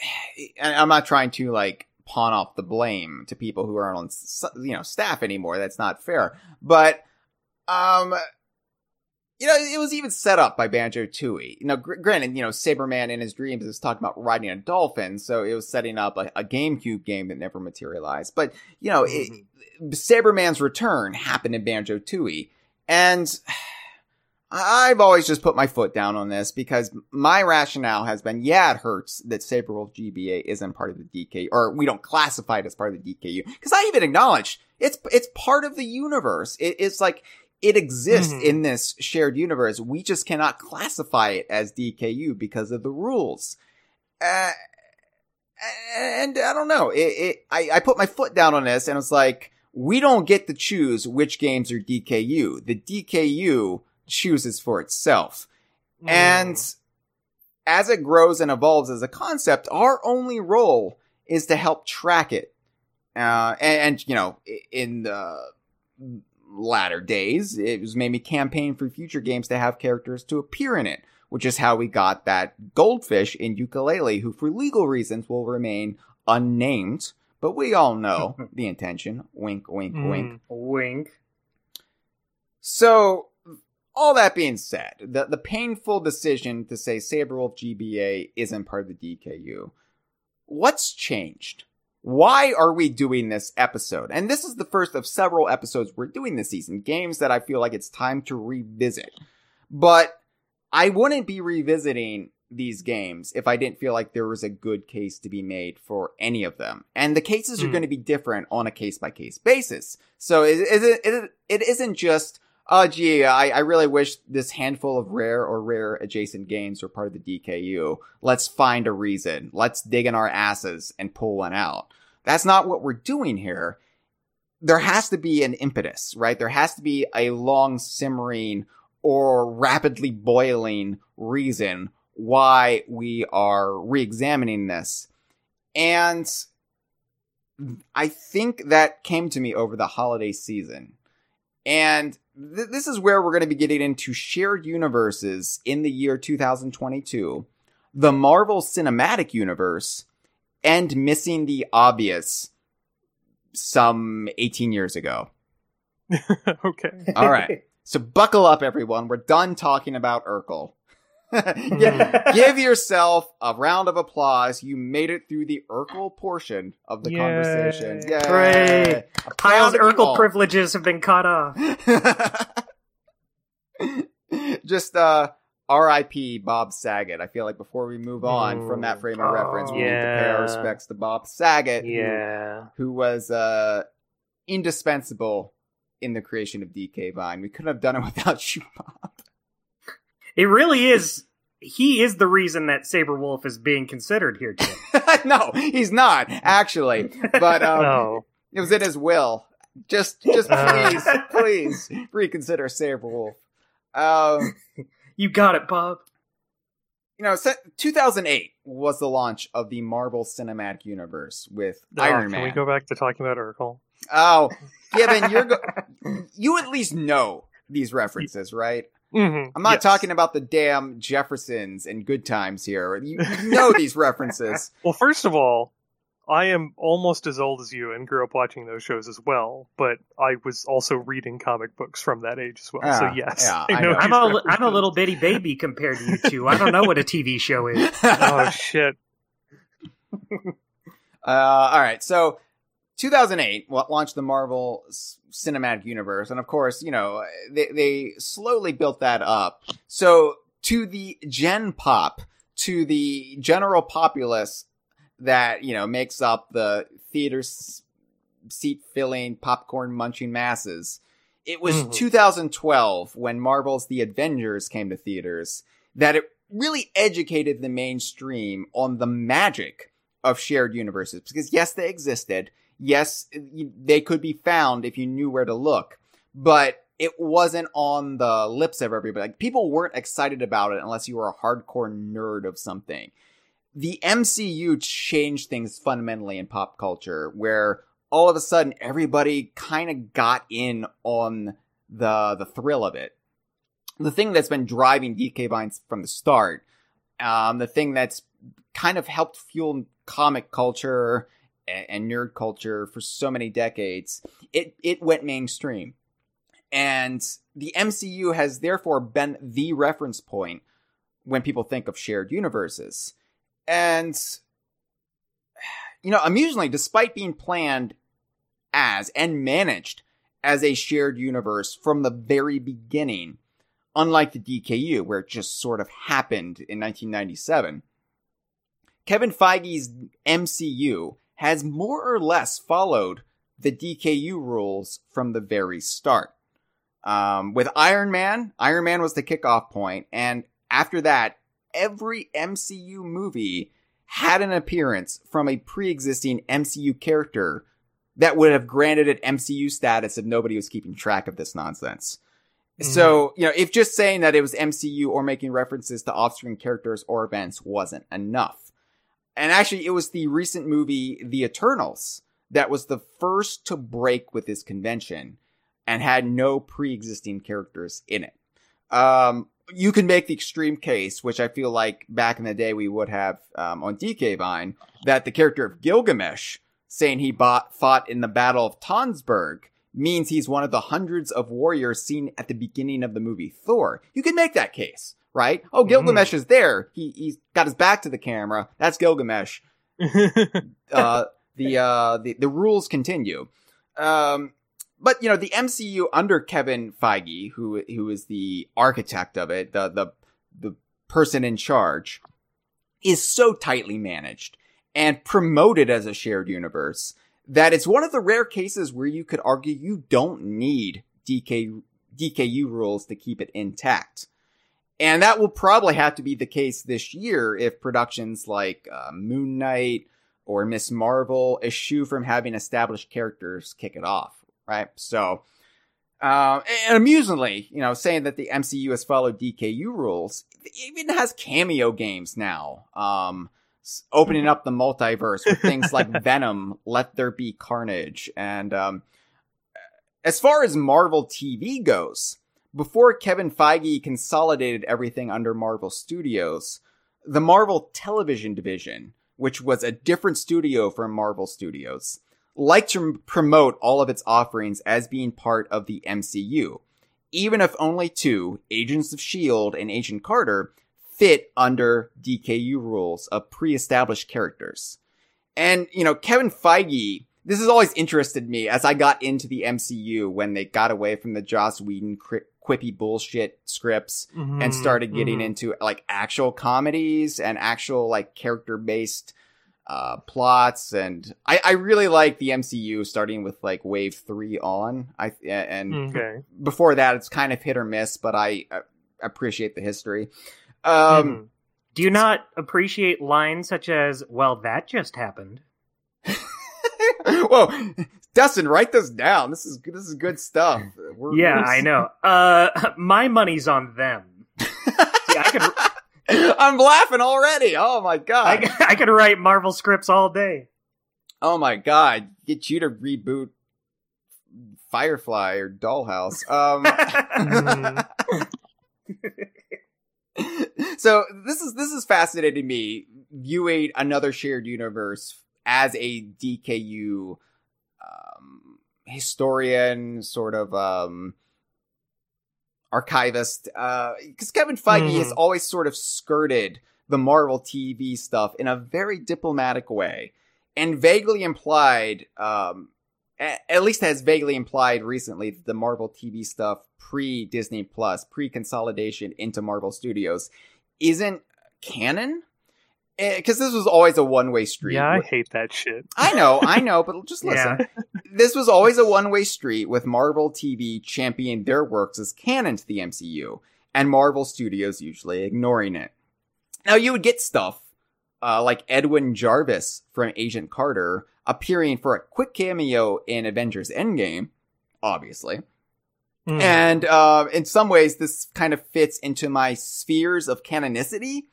I'm not trying to like pawn off the blame to people who aren't on you know staff anymore. That's not fair. But um, you know, it was even set up by Banjo Tooie. You know, gr- granted, you know, Sabreman in his dreams is talking about riding a dolphin, so it was setting up a, a GameCube game that never materialized. But you know, it, Sabreman's return happened in Banjo Tooie, and I've always just put my foot down on this because my rationale has been, yeah, it hurts that Sabre Wulf GBA isn't part of the DKU, or we don't classify it as part of the DKU. Because I even acknowledge it's it's part of the universe. It, it's like it exists Mhm. in this shared universe. We just cannot classify it as DKU because of the rules. Uh, and I don't know. It, it I, I put my foot down on this and it's like, we don't get to choose which games are DKU. The DKU chooses for itself. And as it grows and evolves as a concept, our only role is to help track it. Uh, and, and, you know, in the latter days, it was maybe campaign for future games to have characters to appear in it, which is how we got that goldfish in Yooka-Laylee, who for legal reasons will remain unnamed. But we all know the intention. Wink, wink, Mm. wink. Wink. So, all that being said, the, the painful decision to say Sabre Wulf GBA isn't part of the DKU. What's changed? Why are we doing this episode? And this is the first of several episodes we're doing this season. Games that I feel like it's time to revisit. But I wouldn't be revisiting these games if I didn't feel like there was a good case to be made for any of them. And the cases are Hmm. going to be different on a case by case basis. So it, it, it, it isn't just, oh gee, I, I really wish this handful of rare or rare adjacent games were part of the DKU. Let's find a reason. Let's dig in our asses and pull one out. That's not what we're doing here. There has to be an impetus, right? There has to be a long simmering or rapidly boiling reason why we are re-examining this. And I think that came to me over the holiday season. And th- this is where we're going to be getting into shared universes in the year 2022, the Marvel Cinematic Universe, and missing the obvious some 18 years ago. okay. All right. So buckle up, everyone. We're done talking about Urkel. give, give yourself a round of applause. You made it through the Urkel portion of the Yay. conversation. Yay. Hooray. Hyle's Applause Urkel privileges have been cut off. Just uh R.I.P. Bob Saget. I feel like before we move on from that frame of Oh, reference, we need to pay our respects to Bob Saget, who- Yeah. who, was uh indispensable in the creation of DK Vine. We couldn't have done it without you, Bob. It really is. He is the reason that Sabre Wulf is being considered here today. no, he's not actually, but um, oh. it was in his will. Just, just Uh. please, please reconsider Sabre Wulf. Um, You got it, Bob. you know, 2008 was the launch of the Marvel Cinematic Universe with Oh, Iron Man. Can we go back to talking about Urkel? Oh, given you're go- you at least know these references, right? Mm-hmm. I'm not talking about the damn Jeffersons and Good Times here. You, you know these references. Well, first of all, I am almost as old as you and grew up watching those shows as well, but I was also reading comic books from that age as well. Ah, so yes, yeah, I I know. know. I'm a I'm a little bitty baby compared to you two. I don't know what a TV show is. oh shit! Uh, all right, so 2008 launched the Marvel Cinematic Universe, and of course, you know they they slowly built that up. So to the Gen Pop, to the general populace that you know makes up the theater seat filling, popcorn munching masses. It was Mhm. 2012 when Marvel's The Avengers came to theaters that it really educated the mainstream on the magic of shared universes because yes they existed yes they could be found if you knew where to look but it wasn't on the lips of everybody. Like people weren't excited about it unless you were a hardcore nerd of something. The MCU changed things fundamentally in pop culture where all of a sudden everybody kind of got in on the the thrill of it. The thing that's been driving DK Vines from the start um, the thing that's kind of helped fuel comic culture and, nerd culture for so many decades, it it went mainstream, and the MCU has therefore been the reference point when people think of shared universes. And, you know, amusingly, despite being planned as and managed as a shared universe from the very beginning, unlike the DKU, where it just sort of happened in 1997, Kevin Feige's MCU has more or less followed the DKU rules from the very start. Um, with Iron Man, Iron Man was the kickoff point, and after that, every MCU movie had an appearance from a pre-existing MCU character that would have granted it MCU status if nobody was keeping track of this nonsense. Mm-hmm. So, you know, if just saying that it was MCU or making references to off-screen characters or events wasn't enough. And actually, it was the recent movie, The Eternals, that was the first to break with this convention and had no pre-existing characters in it. Um, you can make the extreme case, which I feel like back in the day we would have um, on DK Vine, that the character of Gilgamesh saying he bought, fought in the Battle of Tonsberg means he's one of the hundreds of warriors seen at the beginning of the movie Thor. You can make that case, right? Oh. Gilgamesh mm-hmm. is there. He he's got his back to the camera. That's Gilgamesh. uh, the uh, the the rules continue. Um, but you know the MCU under Kevin Feige, who who is the architect of it, the the the person in charge, is so tightly managed and promoted as a shared universe that it's one of the rare cases where you could argue you don't need DK DKU rules to keep it intact. And that will probably have to be the case this year if productions like uh, Moon Knight or Miss Marvel eschew from having established characters kick it off right? So, uh, and amusingly, you know, saying that the MCU has followed DKU rules, it even has cameo games now. Um, opening up the multiverse with things like Venom, Let There Be Carnage, and um, as far as Marvel TV goes, before Kevin Feige consolidated everything under Marvel Studios, the Marvel Television Division, which was a different studio from Marvel Studios, liked to promote all of its offerings as being part of the MCU, even if only two, Agents of S.H.I.E.L.D. and Agent Carter, fit under DKU rules of pre-established characters. And, you know, Kevin Feige, this has always interested me as I got into the MCU when they got away from the Joss Whedon quippy bullshit scripts mm-hmm, and started getting mm-hmm. into like actual comedies and actual like character based uh, plots, and I, I really like the MCU starting with like Wave Three on. I and okay. before that, it's kind of hit or miss, but I, I appreciate the history. Um, mm. Do you not appreciate lines such as "Well, that just happened"? Whoa, Dustin, write this down. This is this is good stuff. We're, yeah, we're... I know. Uh, my money's on them. See, I could I'm laughing already. Oh my god. I, I could write Marvel scripts all day. Oh my god. Get you to reboot Firefly or Dollhouse. Um So this is this is fascinating me viewing another shared universe as a DKU historian sort of um archivist, because uh, Kevin Feige mm. has always sort of skirted the Marvel TV stuff in a very diplomatic way, and vaguely implied, um, at least has vaguely implied recently that the Marvel TV stuff pre Disney Plus, pre consolidation into Marvel Studios, isn't canon because eh, this was always a one way street. Yeah, I hate that shit. I know, I know, but just listen. Yeah. This was always a one way street with Marvel TV championing their works as canon to the MCU, and Marvel Studios usually ignoring it. Now you would get stuff uh, like Edwin Jarvis from Agent Carter appearing for a quick cameo in Avengers Endgame, obviously. Mm. And uh, in some ways, this kind of fits into my spheres of canonicity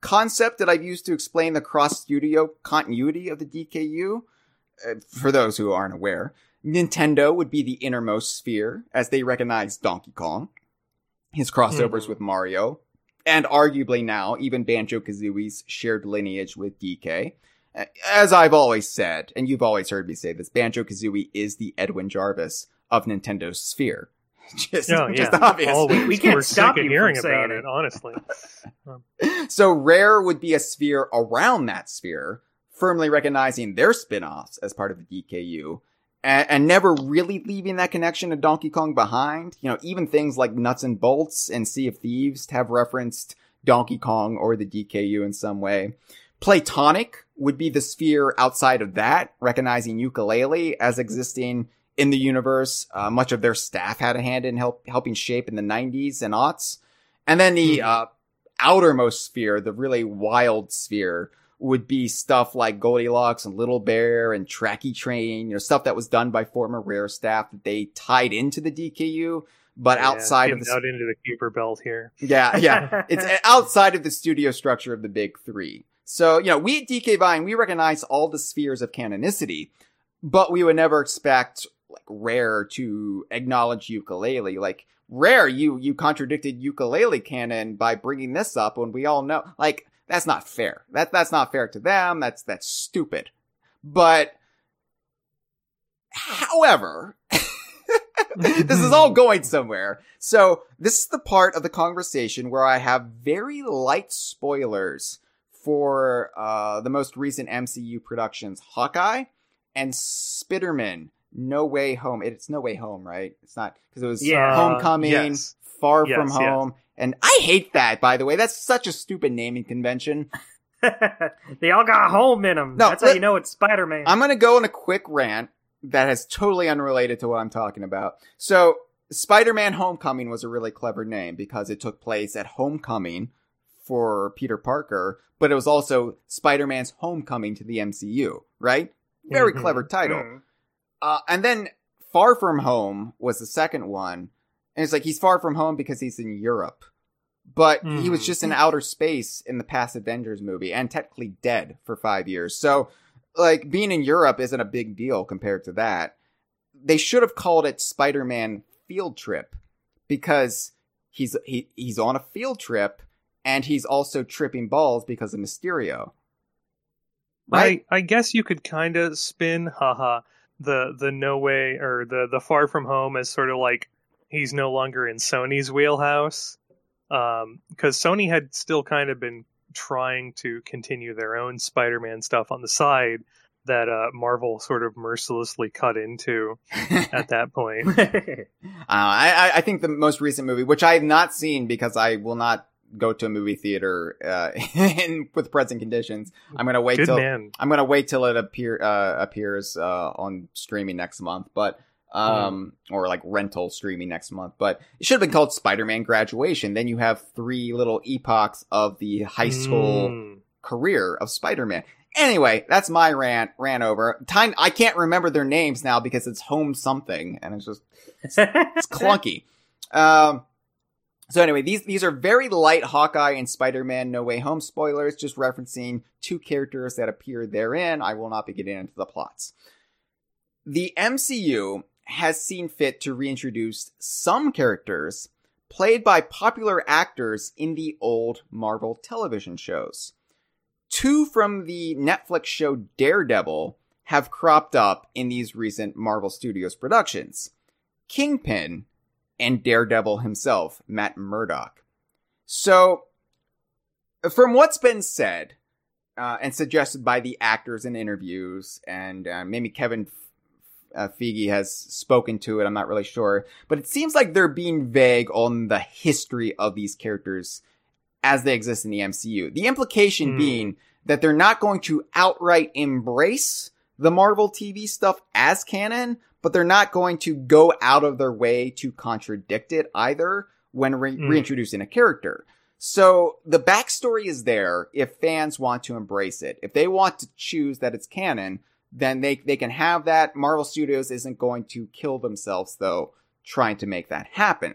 concept that I've used to explain the cross studio continuity of the DKU. Uh, for those who aren't aware, Nintendo would be the innermost sphere as they recognize Donkey Kong, his crossovers mm-hmm. with Mario, and arguably now even Banjo Kazooie's shared lineage with DK. As I've always said, and you've always heard me say this, Banjo Kazooie is the Edwin Jarvis of Nintendo's sphere. just, Oh, just obvious. Always. We can't We're stop sick of you hearing from saying about it. it, honestly. Um, so rare would be a sphere around that sphere, firmly recognizing their spin-offs as part of the DKU. And, and never really leaving that connection to Donkey Kong behind. You know, even things like Nuts and Bolts and Sea of Thieves have referenced Donkey Kong or the DKU in some way. Playtonic would be the sphere outside of that, recognizing Yooka-Laylee as existing in the universe. Uh, much of their staff had a hand in help, helping shape in the 90s and aughts. And then the, uh, outermost sphere, the really wild sphere, would be stuff like Goldilocks and Little Bear and Tracky Train, you know, stuff that was done by former Rare staff that they tied into the DKU, but Yeah, outside of the out into the Kuiper belt here. yeah, yeah. It's outside of the studio structure of the big three. So, you know, we at DK Vine, we recognize all the spheres of canonicity, but we would never expect like Rare to acknowledge Yooka-Laylee. Like Rare, you, you contradicted Yooka-Laylee canon by bringing this up when we all know, like, that's not fair. That, that's not fair to them. That's, that's stupid. But, however, this is all going somewhere. So this is the part of the conversation where I have very light spoilers for uh, the most recent MCU productions, Hawkeye and Spiderman. No Way Home. It's No Way Home, right? It's not because it was Yeah. Homecoming, yes. Far Yes, From yes. Home, and I hate that. By the way, that's such a stupid naming convention. they all got home in them. No, That's how you know it's Spider Man. I'm gonna go on a quick rant that is totally unrelated to what I'm talking about. So, Spider-Man Homecoming was a really clever name because it took place at Homecoming for Peter Parker, but it was also Spider-Man's Homecoming to the MCU, right? Very Mhm. clever title. Mm. Uh, and then Far From Home was the second one. And it's like he's far from home because he's in Europe. But he was Hmm. just in outer space in the past Avengers movie and technically dead for five years. So, like, being in Europe isn't a big deal compared to that. They should have called it Spider Man Field Trip because he's he, he's on a field trip and he's also tripping balls because of Mysterio. Right? I, I guess you could kind of spin, haha, the the no way or the the far from home as sort of like he's no longer in Sony's wheelhouse, because Sony had still kind of been trying to continue their own Spider-Man stuff on the side that uh, Marvel sort of mercilessly cut into at that point. Uh, I- I think the most recent movie, which I have not seen because I will not go to a movie theater uh, in with present conditions. I'm gonna wait Good till man. I'm gonna wait till it appear uh, appears uh, on streaming next month, but um or like rental streaming next month. But it should have been called Spider-Man Graduation. Then you have three little epochs of the high school Mm. career of Spider-Man. Anyway, that's my rant. Ran over. Time. I can't remember their names now because it's home something, and it's just it's clunky. Um, so anyway, these these are very light Hawkeye and Spider-Man No Way Home spoilers, just referencing two characters that appear therein. I will not be getting into the plots. The MCU has seen fit to reintroduce some characters played by popular actors in the old Marvel television shows. Two from the Netflix show Daredevil have cropped up in these recent Marvel Studios productions. Kingpin and Daredevil himself, Matt Murdock. So, from what's been said uh, and suggested by the actors in interviews, and uh, maybe Kevin uh, Feige has spoken to it, I'm not really sure, but it seems like they're being vague on the history of these characters as they exist in the MCU. The implication Hmm. being that they're not going to outright embrace the Marvel TV stuff as canon, but they're not going to go out of their way to contradict it either when re- Mm. reintroducing a character. So the backstory is there if fans want to embrace it. If they want to choose that it's canon, then they, they can have that. Marvel Studios isn't going to kill themselves though, trying to make that happen.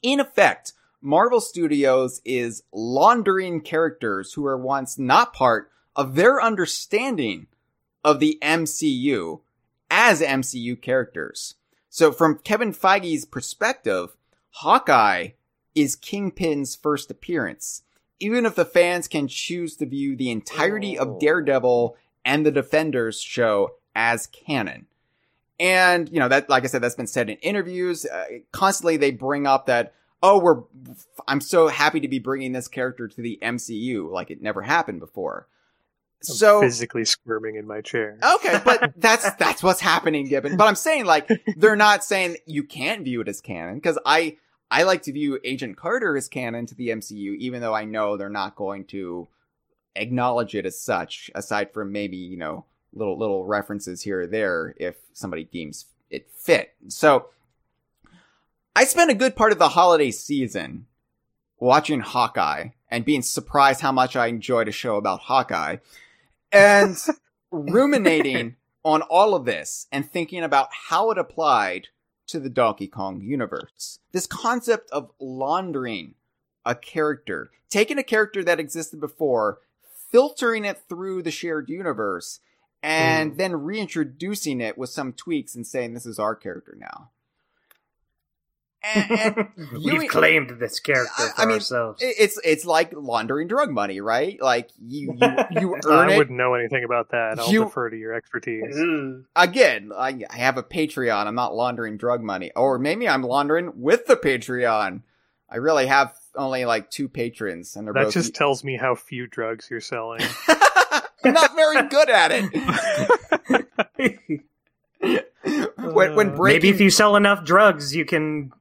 In effect, Marvel Studios is laundering characters who are once not part of their understanding of the MCU as MCU characters. So from Kevin Feige's perspective, Hawkeye is Kingpin's first appearance. Even if the fans can choose to view the entirety Oh. of Daredevil and the Defenders show as canon. And, you know, that, like I said, that's been said in interviews. Uh, constantly they bring up that, oh, we're, I'm so happy to be bringing this character to the MCU. Like it never happened before. I'm So, physically squirming in my chair. okay, but that's, that's what's happening, Gibbon. But I'm saying like, they're not saying you can't view it as canon because I, I like to view Agent Carter as canon to the MCU, even though I know they're not going to acknowledge it as such, aside from maybe, you know, little little references here or there if somebody deems it fit. So I spent a good part of the holiday season watching Hawkeye and being surprised how much I enjoyed a show about Hawkeye and ruminating on all of this and thinking about how it applied to the Donkey Kong universe. This concept of laundering a character, taking a character that existed before, filtering it through the shared universe, and mm. then reintroducing it with some tweaks and saying this is our character now. And, and you- We've claimed this character I- for I mean, ourselves. it's it's like laundering drug money, right? Like you you, you earn I it wouldn't know anything about that. I'll You- defer to your expertise. Again. I, I have a Patreon. I'm not laundering drug money, or maybe I'm laundering with the Patreon. I really have only like two patrons, and they're That both. just tells me how few drugs you're selling. I'm not very good at it. when when Uh, breaking, Maybe if you sell enough drugs, you can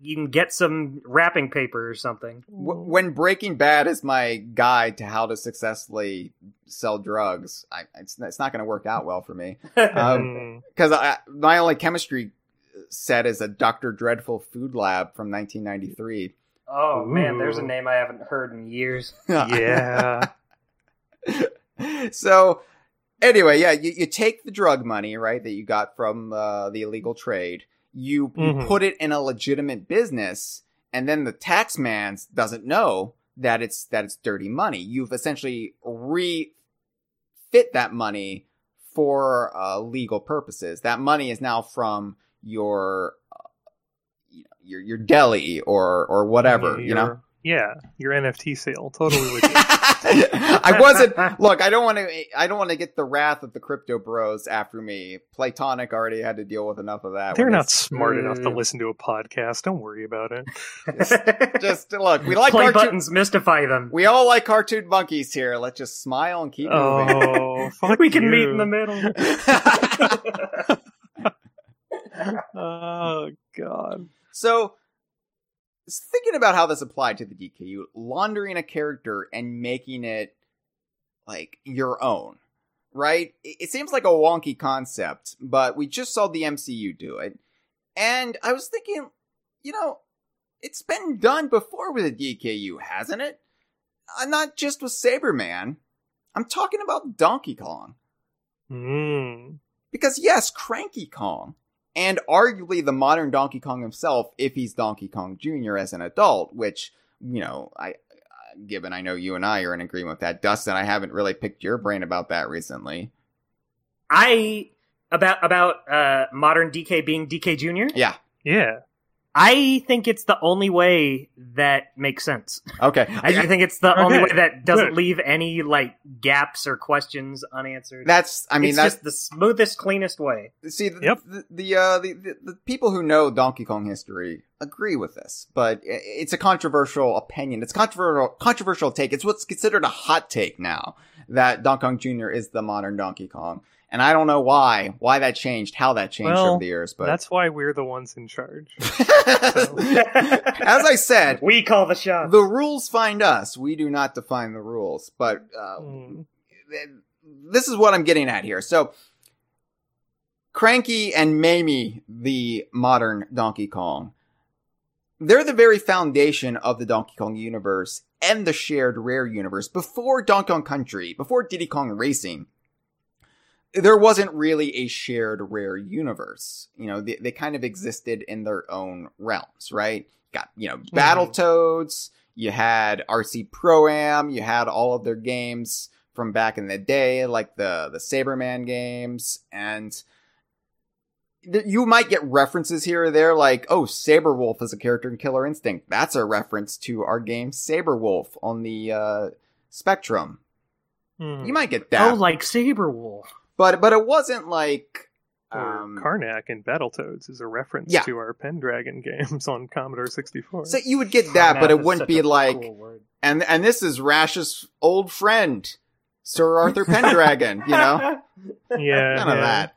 you can get some wrapping paper or something. when Breaking Bad is my guide to how to successfully sell drugs, I, it's it's not going to work out well for me. Um, Mm, because I my only chemistry set is a Doctor Dreadful Food Lab from 1993. oh man, there's a name I haven't heard in years. yeah. so anyway, yeah, you, you take the drug money, right, that you got from uh, the illegal trade, you, you Mhm. put it in a legitimate business, and then the tax man doesn't know that it's that it's dirty money. You've essentially refit that money for uh, legal purposes. That money is now from your uh, your your deli or or whatever, you know. Your- Yeah, your NFT sale. Totally legit. I wasn't. Look, I don't want to. I don't want to get the wrath of the crypto bros after me. Playtonic already had to deal with enough of that. They're not it's- smart enough to Mm. listen to a podcast. Don't worry about it. Just look, we like Play cartoon. buttons, mystify them. We all like cartoon monkeys here. Let's just smile and keep moving. Oh, fuck we can you. meet in the middle. Oh god. so, thinking about how this applied to the DKU, laundering a character and making it like your own, right? It, seems like a wonky concept, but we just saw the MCU do it. And I was thinking, you know, it's been done before with the DKU, hasn't it? Uh, not just with Sabreman. I'm talking about Donkey Kong. Mm. Because yes, Cranky Kong, and arguably the modern Donkey Kong himself, if he's Donkey Kong Jr. as an adult, which, you know, I, uh, given I know you and I are in agreement with that, Dustin, I haven't really picked your brain about that recently. I about about uh modern DK being DK Junior. Yeah. Yeah. I think it's the only way that makes sense. Okay. I do think it's the only way that doesn't good. leave any like gaps or questions unanswered. that's, I mean, it's that's, just the smoothest, cleanest way. see, the, Yep. the, the, uh, the, the, the people who know Donkey Kong history agree with this, but it's a controversial opinion. It's controversial, controversial take. It's what's considered a hot take now that Donkey Kong Jr. is the modern Donkey Kong. And I don't know why, why that changed, how that changed Well, over the years, but That's why we're the ones in charge. as I said, We call the shots. the rules find us. We do not define the rules. But uh, Mm. this is what I'm getting at here. So, Cranky and Mamie, the modern Donkey Kong, they're the very foundation of the Donkey Kong universe and the shared Rare universe. Before Donkey Kong Country, before Diddy Kong Racing, there wasn't really a shared Rare universe. You know, they, they kind of existed in their own realms, right? Got, you know, Battletoads, you had RC Pro Am, you had all of their games from back in the day, like the, the Sabreman games, and th- you might get references here or there, like, oh, Sabrewulf is a character in Killer Instinct. That's a reference to our game Sabre Wulf on the uh, Spectrum. Mm. You might get that. Oh, like Sabre Wulf. But but it wasn't like or Um, Karnath in Battletoads is a reference Yeah. to our Pendragon games on Commodore 64. So you would get that, but it wouldn't be like, cool and and this is Rash's old friend, Sir Arthur Pendragon. you know, yeah, none of that.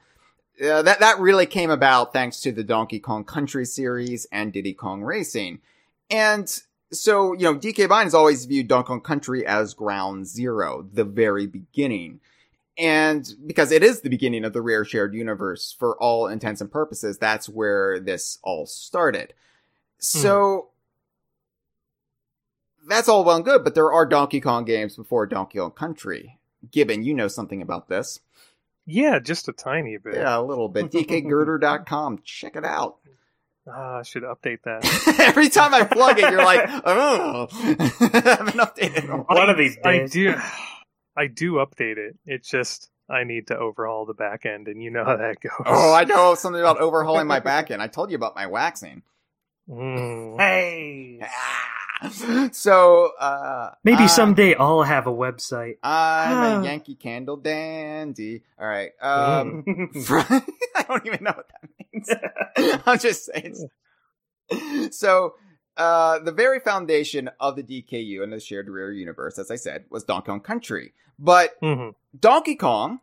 Yeah, that that really came about thanks to the Donkey Kong Country series and Diddy Kong Racing, and so you know DK Vine has always viewed Donkey Kong Country as ground zero, the very beginning, and because it is the beginning of the Rare Shared Universe for all intents and purposes, that's where this all started. So. That's all well and good, but there are Donkey Kong games before Donkey Kong Country. Gibbon, you know something about this. Yeah, just a tiny bit. Yeah, a little bit. DKGirder.com. Check it out. Ah, I should update that. Every time I plug it, you're like, oh, I haven't updated. in a while. One of these I days. do, I do update it. It's just I need to overhaul the back end, and you know how that goes. Oh, I know something about overhauling my backend. I told you about my waxing. Mm. Hey. Ah. So, uh, Maybe I- someday I'll have a website. I'm a Yankee Candle dandy. All right. Um, Mm. fr- I don't even know what that means. I'm just saying. So, uh, the very foundation of the DKU and the shared rare universe, as I said, was Donkey Kong Country. But Mhm. Donkey Kong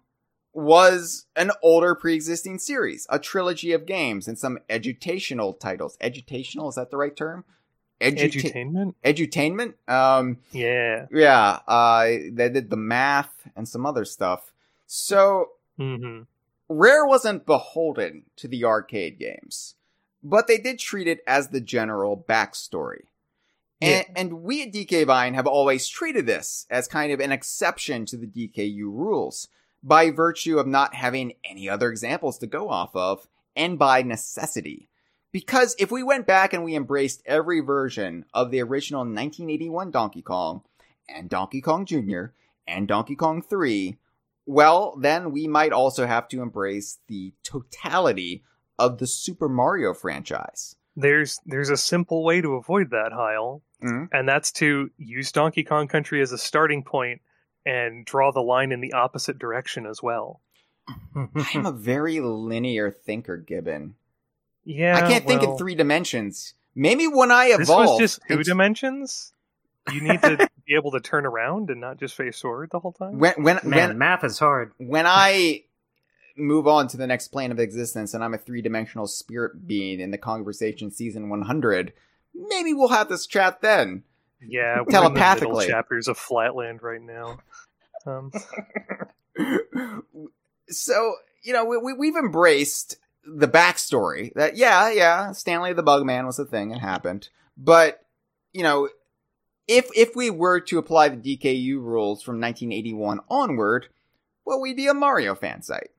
was an older pre-existing series, a trilogy of games and some educational titles. Educational is that the right term? Eduta- Edutainment? edutainment? Um, Yeah. yeah, uh, they did the math and some other stuff. So, hmm Rare wasn't beholden to the arcade games, but they did treat it as the general backstory. And, and we at DK Vine have always treated this as kind of an exception to the DKU rules by virtue of not having any other examples to go off of and by necessity. Because if we went back and we embraced every version of the original 1981 Donkey Kong and Donkey Kong Jr. and Donkey Kong 3, well, then we might also have to embrace the totality of the Super Mario franchise. There's there's a simple way to avoid that, Hyle, Mhm. and that's to use Donkey Kong Country as a starting point and draw the line in the opposite direction as well. I'm a very linear thinker, Gibbon. Yeah, I can't think in three dimensions. Maybe when I evolve, This was just two it's- dimensions. You need to be able to turn around and not just face forward the whole time. when when Man, when math is hard. when I move on to the next plane of existence and I'm a three dimensional spirit being in the conversation season 100, maybe we'll have this chat then. yeah, we're in the Telepathically. chapters of Flatland right now. Um, so you know we, we we've embraced the backstory that yeah yeah Stanley the Bugman was a thing it happened but you know if if we were to apply the DKU rules from 1981 onward well we'd be a Mario fan site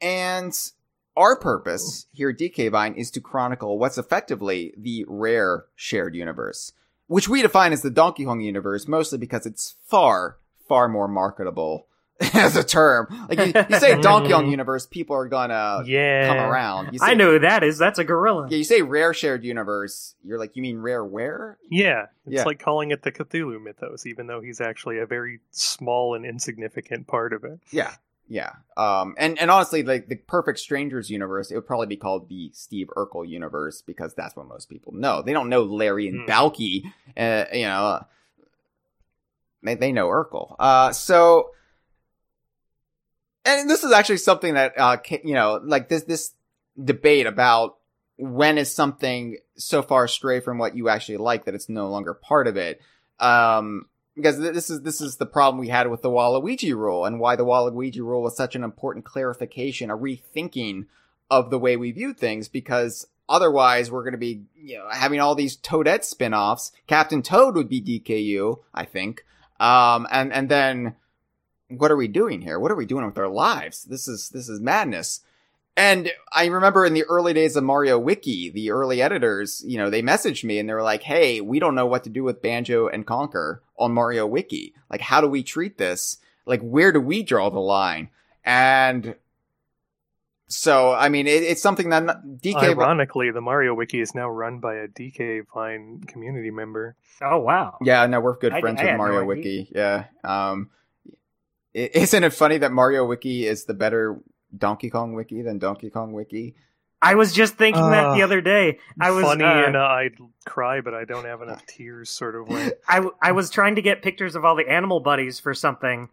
and our purpose here at DK Vine is to chronicle what's effectively the rare shared universe which we define as the Donkey Kong universe mostly because it's far far more marketable as a term. Like you, you say Donkey Kong mm-hmm. universe, people are gonna yeah, come around. You say, I know who that is. That's a gorilla. Yeah, you say rare shared universe. You're like, you mean rare where? Yeah, it's Yeah. like calling it the Cthulhu mythos, even though he's actually a very small and insignificant part of it. Yeah, yeah. Um, and and honestly, like the Perfect Strangers universe, it would probably be called the Steve Urkel universe because that's what most people know. They don't know Larry and Hmm. Balky. Uh, you know, uh, they they know Urkel. Uh, so. And this is actually something that, uh, you know, like this, this debate about when is something so far astray from what you actually like that it's no longer part of it. Um, because this is this is the problem we had with the Waluigi rule and why the Waluigi rule was such an important clarification, a rethinking of the way we view things. Because otherwise, we're going to be you know having all these Toadette spin-offs. Captain Toad would be DKU, I think. Um, and and then what are we doing here? What are we doing with our lives? This is this is madness. And I remember in the early days of Mario Wiki, the early editors, you know, they messaged me and they were like, "Hey, we don't know what to do with Banjo and Conker on Mario Wiki. Like, how do we treat this? Like, where do we draw the line?" And so, I mean, it, it's something that DK. Ironically, the Mario Wiki is now run by a DK Vine community member. Oh wow. Yeah, no, we're good friends I with had no Mario idea. Wiki. Yeah. Um, isn't it funny that Mario Wiki is the better Donkey Kong Wiki than Donkey Kong Wiki. I was just thinking that the Uh, other day. I was funny uh, and uh, I'd cry, but I don't have enough tears. Sort of way. I, w- I was trying to get pictures of all the animal buddies for something,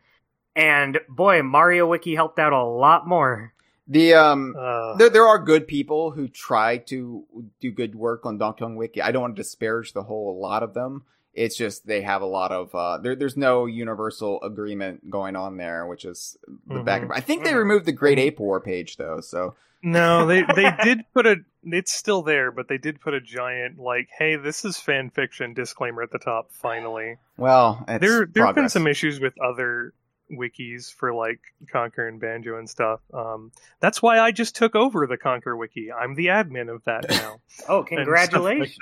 and boy, Mario Wiki helped out a lot more. The um, Uh, there there are good people who try to do good work on Donkey Kong Wiki. I don't want to disparage the whole lot of them. It's just they have a lot of uh, there. There's no universal agreement going on there, which is the back. Mhm. I think they Mhm. removed the Great Ape War page though, so no, they they did put a. It's still there, but they did put a giant like, "Hey, this is fan fiction" disclaimer at the top. Finally, well, it's there there have been some issues with other wikis for like Conker and Banjo and stuff. Um, that's why I just took over the Conker wiki. I'm the admin of that now. Oh, and like congratulations!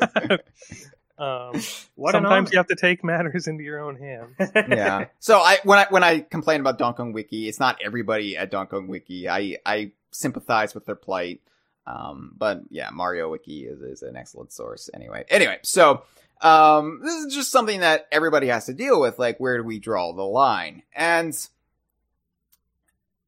that. um, What sometimes you have to take matters into your own hands. yeah. So I when I when I complain about Donkey Kong Wiki, it's not everybody at Donkey Kong Wiki. I I sympathize with their plight. Um, but yeah, Mario Wiki is, is an excellent source anyway. Anyway, so um, this is just something that everybody has to deal with. Like, where do we draw the line? And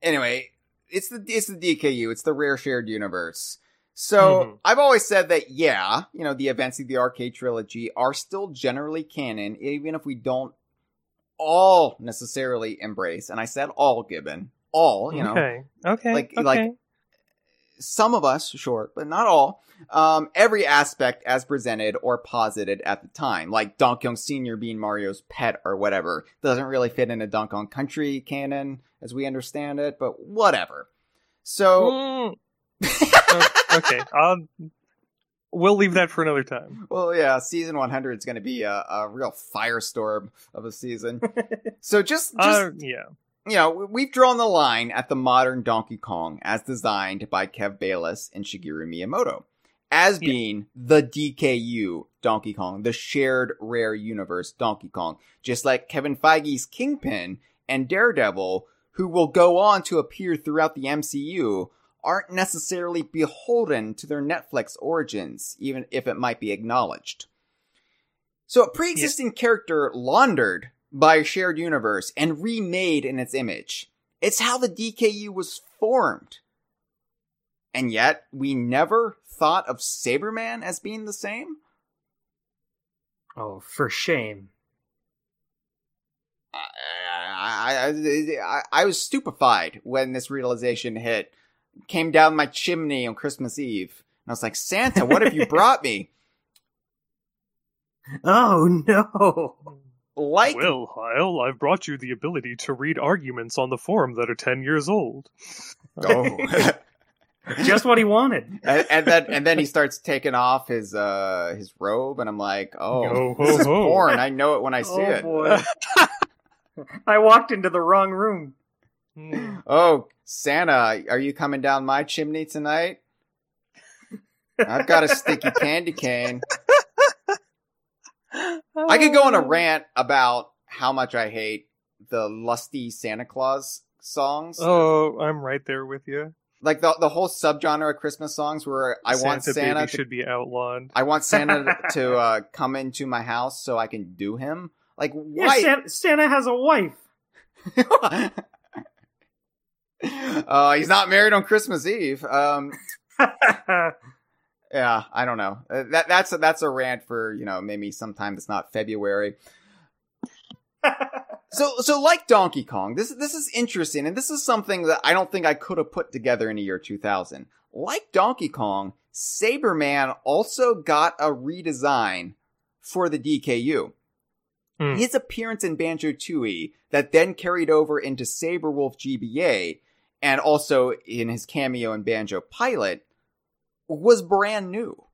anyway, it's the it's the DKU. It's the rare shared universe. So Mhm. I've always said that yeah, you know, the events of the arcade trilogy are still generally canon, even if we don't all necessarily embrace. And I said all, Gibbon, all. You know, okay, okay, like- okay. like- some of us, sure, but not all. Um, every aspect as presented or posited at the time, like Donkey Kong Senior being Mario's pet or whatever, doesn't really fit into Donkey Kong Country canon as we understand it, but whatever. So, Mm. O- okay, I'll, we'll leave that for another time. well, yeah, season 100 is going to be a, a real firestorm of a season. so just, just Uh, yeah, you know, we've drawn the line at the modern Donkey Kong as designed by Kev Bayliss and Shigeru Miyamoto as Yeah. being the DKU Donkey Kong, the shared rare universe Donkey Kong, just like Kevin Feige's Kingpin and Daredevil, who will go on to appear throughout the MCU, aren't necessarily beholden to their Netflix origins, even if it might be acknowledged. So a pre-existing character laundered by a shared universe and remade in its image. It's how the DKU was formed. And yet, we never thought of Sabreman as being the same? oh, for shame! I, I, I, I was stupefied when this realization hit. Came down my chimney on Christmas Eve. And I was like, Santa, what have you brought me? Oh no! Like well, Hyle, I've brought you the ability to read arguments on the forum that are ten years old. Oh. Just what he wanted. and, and then and then he starts taking off his uh his robe and I'm like, oh, Yo ho this is ho. porn. I know it when I see oh it. boy! I walked into the wrong room. Hmm. Oh, Santa, are you coming down my chimney tonight? I've got a sticky candy cane. I could go on a rant about how much I hate the lusty Santa Claus songs. Oh, I'm right there with you. Like the the whole subgenre of Christmas songs where I want Santa Santa baby to should be outlawed. I want Santa to uh, come into my house so I can do him. Like Yeah, why? Santa, Santa has a wife. uh, he's not married on Christmas Eve. Um, yeah, I don't know. Uh, that that's a, that's a rant for you know maybe sometime that's not February. So so like Donkey Kong, this this is interesting, and this is something that I don't think I could have put together in the year 2000. Like Donkey Kong, Sabreman also got a redesign for the DKU. Hmm. His appearance in Banjo Tooie that then carried over into Sabre Wulf GBA and also in his cameo in Banjo Pilot was brand new.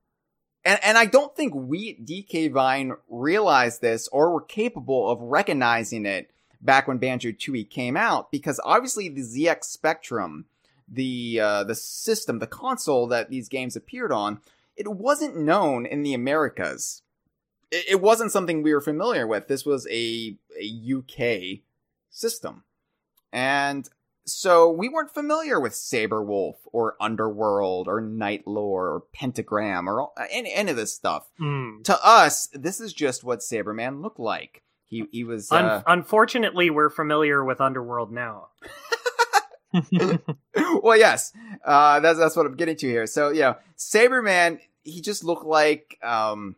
And, and I don't think we DK Vine realized this or were capable of recognizing it back when Banjo Tooie came out because obviously the ZX Spectrum, the uh, the system, the console that these games appeared on, it wasn't known in the Americas. It, it wasn't something we were familiar with. This was a a UK system, and so we weren't familiar with Sabre Wulf or Underwurlde or Knight Lore or Pentagram or all, any, any of this stuff. Hmm. To us, this is just what Sabreman looked like. He he was Un- uh, unfortunately, we're familiar with Underwurlde now. well, yes, uh, that's that's what I'm getting to here. So, you know, Sabreman, he just looked like um,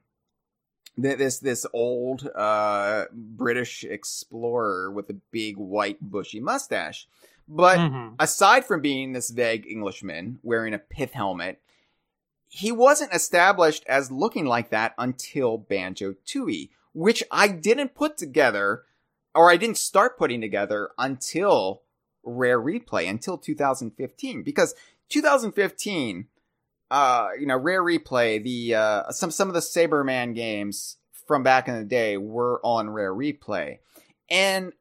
this this old uh, British explorer with a big white bushy mustache. But Mhm. aside from being this vague Englishman wearing a pith helmet, he wasn't established as looking like that until Banjo Tooie, which I didn't put together, or I didn't start putting together until Rare Replay, until 2015, because 2015, uh, you know, Rare Replay, the uh, some some of the Sabreman games from back in the day were on Rare Replay, and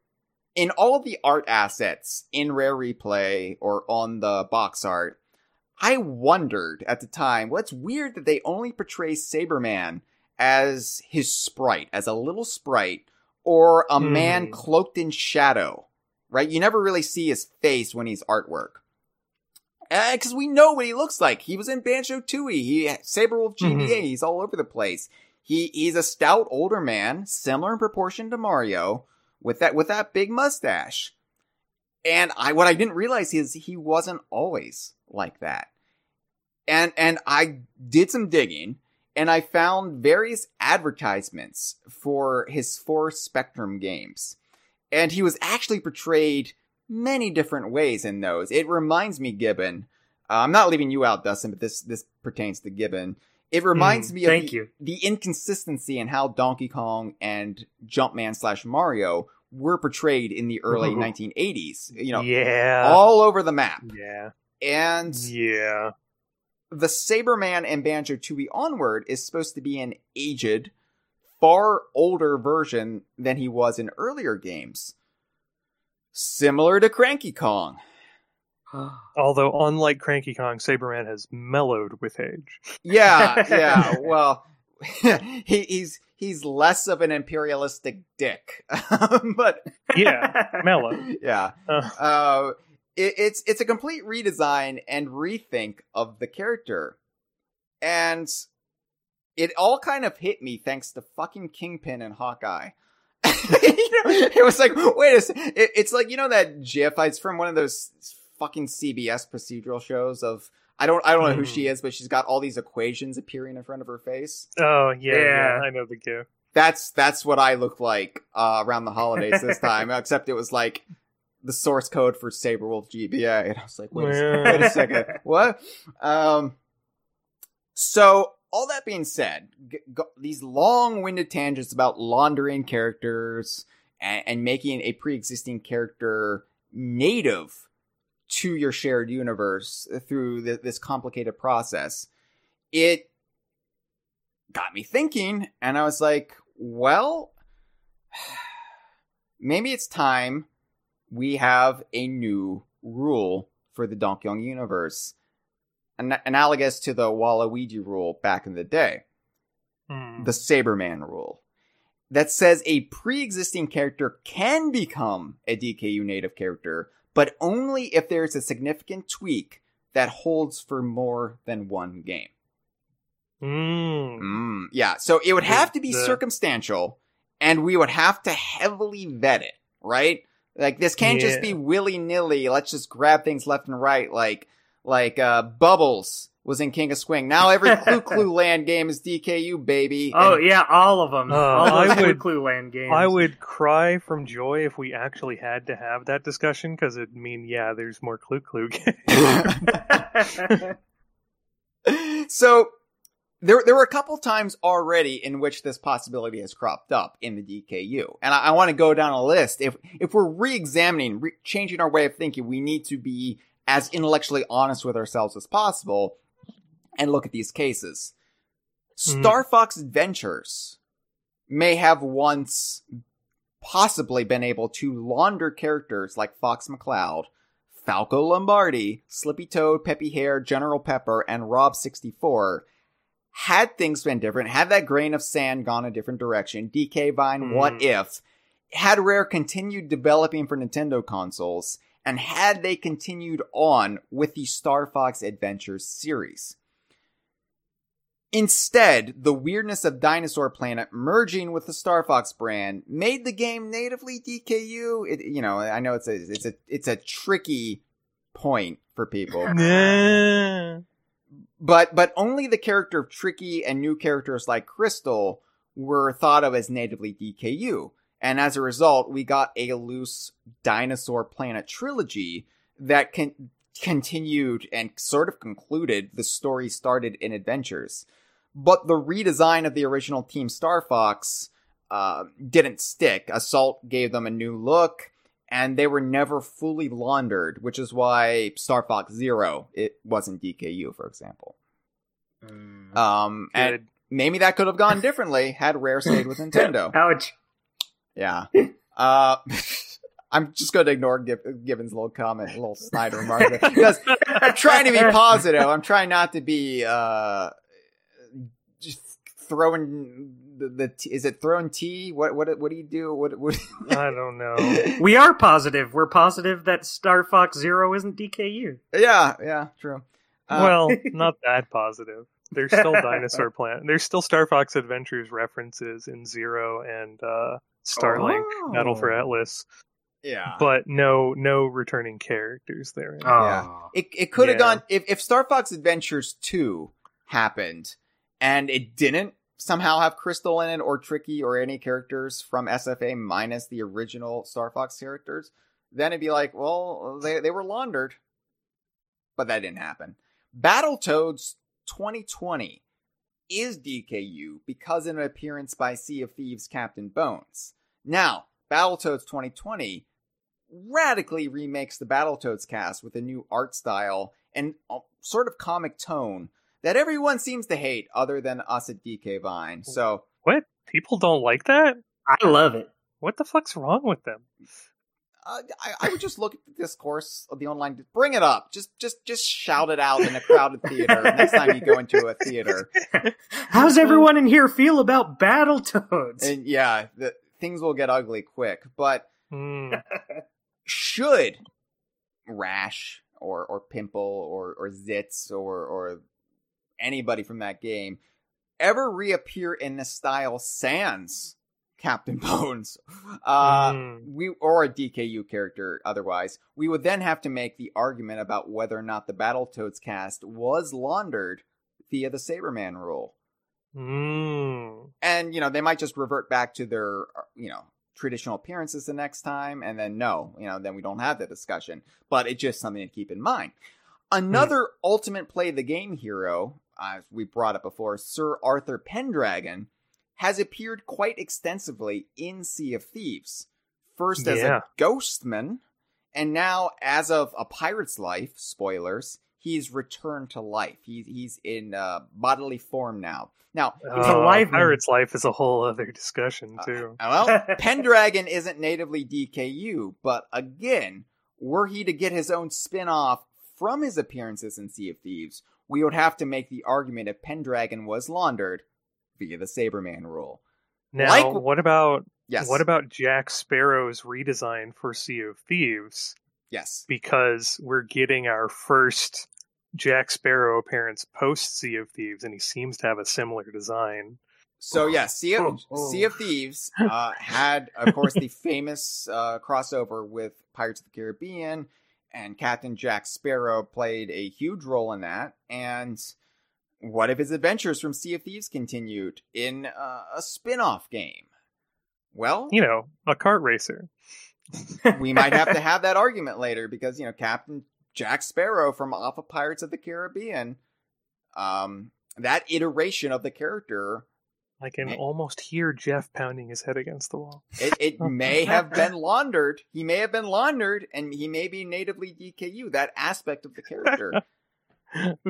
in all the art assets in Rare Replay or on the box art, I wondered at the time, well, it's weird that they only portray Sabreman as his sprite, as a little sprite, or a man Hmm. cloaked in shadow, right? You never really see his face when he's artwork. Because we know what he looks like. He was in Banjo Tooie. He Sabre Wulf GBA. Mhm. He's all over the place. He he's a stout older man, similar in proportion to Mario, with that with that big mustache. And I what I didn't realize is he wasn't always like that. And and I did some digging and I found various advertisements for his four Spectrum games. And he was actually portrayed many different ways in those. It reminds me, Gibbon. Uh, I'm not leaving you out, Dustin, but this this pertains to Gibbon. It reminds Mm, me of thank the, you. the inconsistency in how Donkey Kong and Jumpman slash Mario were portrayed in the early Mhm. 1980s. You know, yeah, all over the map. yeah, And yeah. the Sabreman and Banjo Tooie Onward is supposed to be an aged, far older version than he was in earlier games. Similar to Cranky Kong. Although, unlike Cranky Kong, Sabreman has mellowed with age. Yeah, yeah. Well, he, he's he's less of an imperialistic dick, but Yeah, mellow. yeah. Uh. Uh, it, it's it's a complete redesign and rethink of the character, and it all kind of hit me thanks to fucking Kingpin and Hawkeye. you know, it was like, wait a sec- it, it's like you know that GIF. It's from one of those fucking CBS procedural shows of. I don't I don't know who she is, but she's got all these equations appearing in front of her face. Oh yeah, yeah, Yeah. I know the gif. That's that's what I look like uh, around the holidays this time, except it was like the source code for Sabre Wulf GBA, and I was like, wait, a, Yeah. wait a second, what? Um, so all that being said, g- g- these long-winded tangents about laundering characters and, and making a pre-existing character native to your shared universe through th- this complicated process, it got me thinking, and I was like, well, maybe it's time we have a new rule for the Donkey Kong universe, An- analogous to the Waluigi rule back in the day, Hmm. the Sabreman rule, that says a pre-existing character can become a DKU native character, but only if there's a significant tweak that holds for more than one game. Mm. Mm, yeah, so it would have to be circumstantial, and we would have to heavily vet it, right? Like this can't just be willy nilly. Let's just grab things left and right, like like uh, Bubbles was in King of Swing. Now every Clu Clu Land game is DKU, baby. Oh And- yeah, all of them. Uh, all I those Clue would- Clue Land games. I would cry from joy if we actually had to have that discussion because it'd mean, yeah, there's more Clu Clu games. so there there were a couple times already in which this possibility has cropped up in the DKU, and I, I want to go down a list. If if we're re-examining, re- changing our way of thinking, we need to be as intellectually honest with ourselves as possible and look at these cases. Mhm. Star Fox Adventures may have once possibly been able to launder characters like Fox McCloud, Falco Lombardi, Slippy Toad, Peppy Hare, General Pepper, and Rob 64 had things been different, had that grain of sand gone a different direction, DK Vine, what Mm. if, had Rare continued developing for Nintendo consoles, and had they continued on with the Star Fox Adventures series. Instead, the weirdness of Dinosaur Planet merging with the Star Fox brand made the game natively DKU. It, you know, I know it's a it's a it's a tricky point for people. But but only the character of Tricky and new characters like Crystal were thought of as natively DKU. And as a result, we got a loose dinosaur planet trilogy that con- continued and sort of concluded the story started in Adventures. But the redesign of the original Team Star Fox uh, didn't stick. Assault gave them a new look, and they were never fully laundered, which is why Star Fox Zero it wasn't DKU, for example. Mm. Um, and Good. maybe that could have gone differently had Rare stayed with Nintendo. Ouch. Yeah. Uh, I'm just going to ignore Gib- Gibbons' little comment, little snide remark because I'm trying to be positive. I'm trying not to be uh, just throwing the, the t- is it throwing tea? What what what do you do? What what? I don't know. We are positive. We're positive that Star Fox Zero isn't DKU. yeah, yeah, true. Uh, well, not that positive. There's still Dinosaur Planet. There's still Star Fox Adventures references in Zero and uh, Starlink Battle for Oh. Atlas, yeah, but no no returning characters there. Yeah. it it could have Yeah. gone if if Star Fox Adventures two happened and it didn't somehow have Crystal in it or Tricky or any characters from SFA minus the original Star Fox characters, then it'd be like, well, they they were laundered, but that didn't happen. Battletoads 2020 is DKU because of an appearance by Sea of Thieves Captain Bones. Now, Battletoads 2020 radically remakes the Battletoads cast with a new art style and uh, sort of comic tone that everyone seems to hate other than us at DK Vine. So, What? People don't like that? I love it. What the fuck's wrong with them? uh, I, I would just look at the discourse of the online. Bring it up. Just, just, just shout it out in a crowded theater next time you go into a theater. How's everyone in here feel about Battletoads? And yeah, the, things will get ugly quick. But Hmm. should Rash or or Pimple or or Zitz or or anybody from that game ever reappear in the style Sans Captain Bones, uh, Hmm. we or a DKU character otherwise, we would then have to make the argument about whether or not the Battletoads cast was laundered via the Sabreman rule. Hmm. And, you know, they might just revert back to their, uh, you know, traditional appearances the next time. And then, no, you know, then we don't have the discussion. But it's just something to keep in mind. Another ultimate play the game hero, as we brought up before, Sir Arthur Pendragon, has appeared quite extensively in Sea of Thieves. First as Yeah. a ghostman, and now as of A Pirate's Life, spoilers, he's returned to life. He's he's in uh, bodily form now. Now, He's Uh, alive now. Pirate's life is a whole other discussion too. well, Pendragon isn't natively DKU, but again, were he to get his own spin off from his appearances in Sea of Thieves, we would have to make the argument if Pendragon was laundered via the Sabreman rule. now, like- what about Yes. what about Jack Sparrow's redesign for Sea of Thieves? Yes. Because we're getting our first Jack Sparrow appearance post Sea of Thieves, and he seems to have a similar design. So yeah, Sea of, Oh, oh. sea of Thieves uh, had, of course, the famous uh, crossover with Pirates of the Caribbean, and Captain Jack Sparrow played a huge role in that. And what if his adventures from Sea of Thieves continued in uh, a spin-off game? Well, You know, a kart racer. we might have to have that argument later because you know Captain Jack Sparrow from off of Pirates of the Caribbean, um, that iteration of the character I can almost hear Jeff pounding his head against the wall. It, it may have been laundered. He may have been laundered, and he may be natively DKU. That aspect of the character.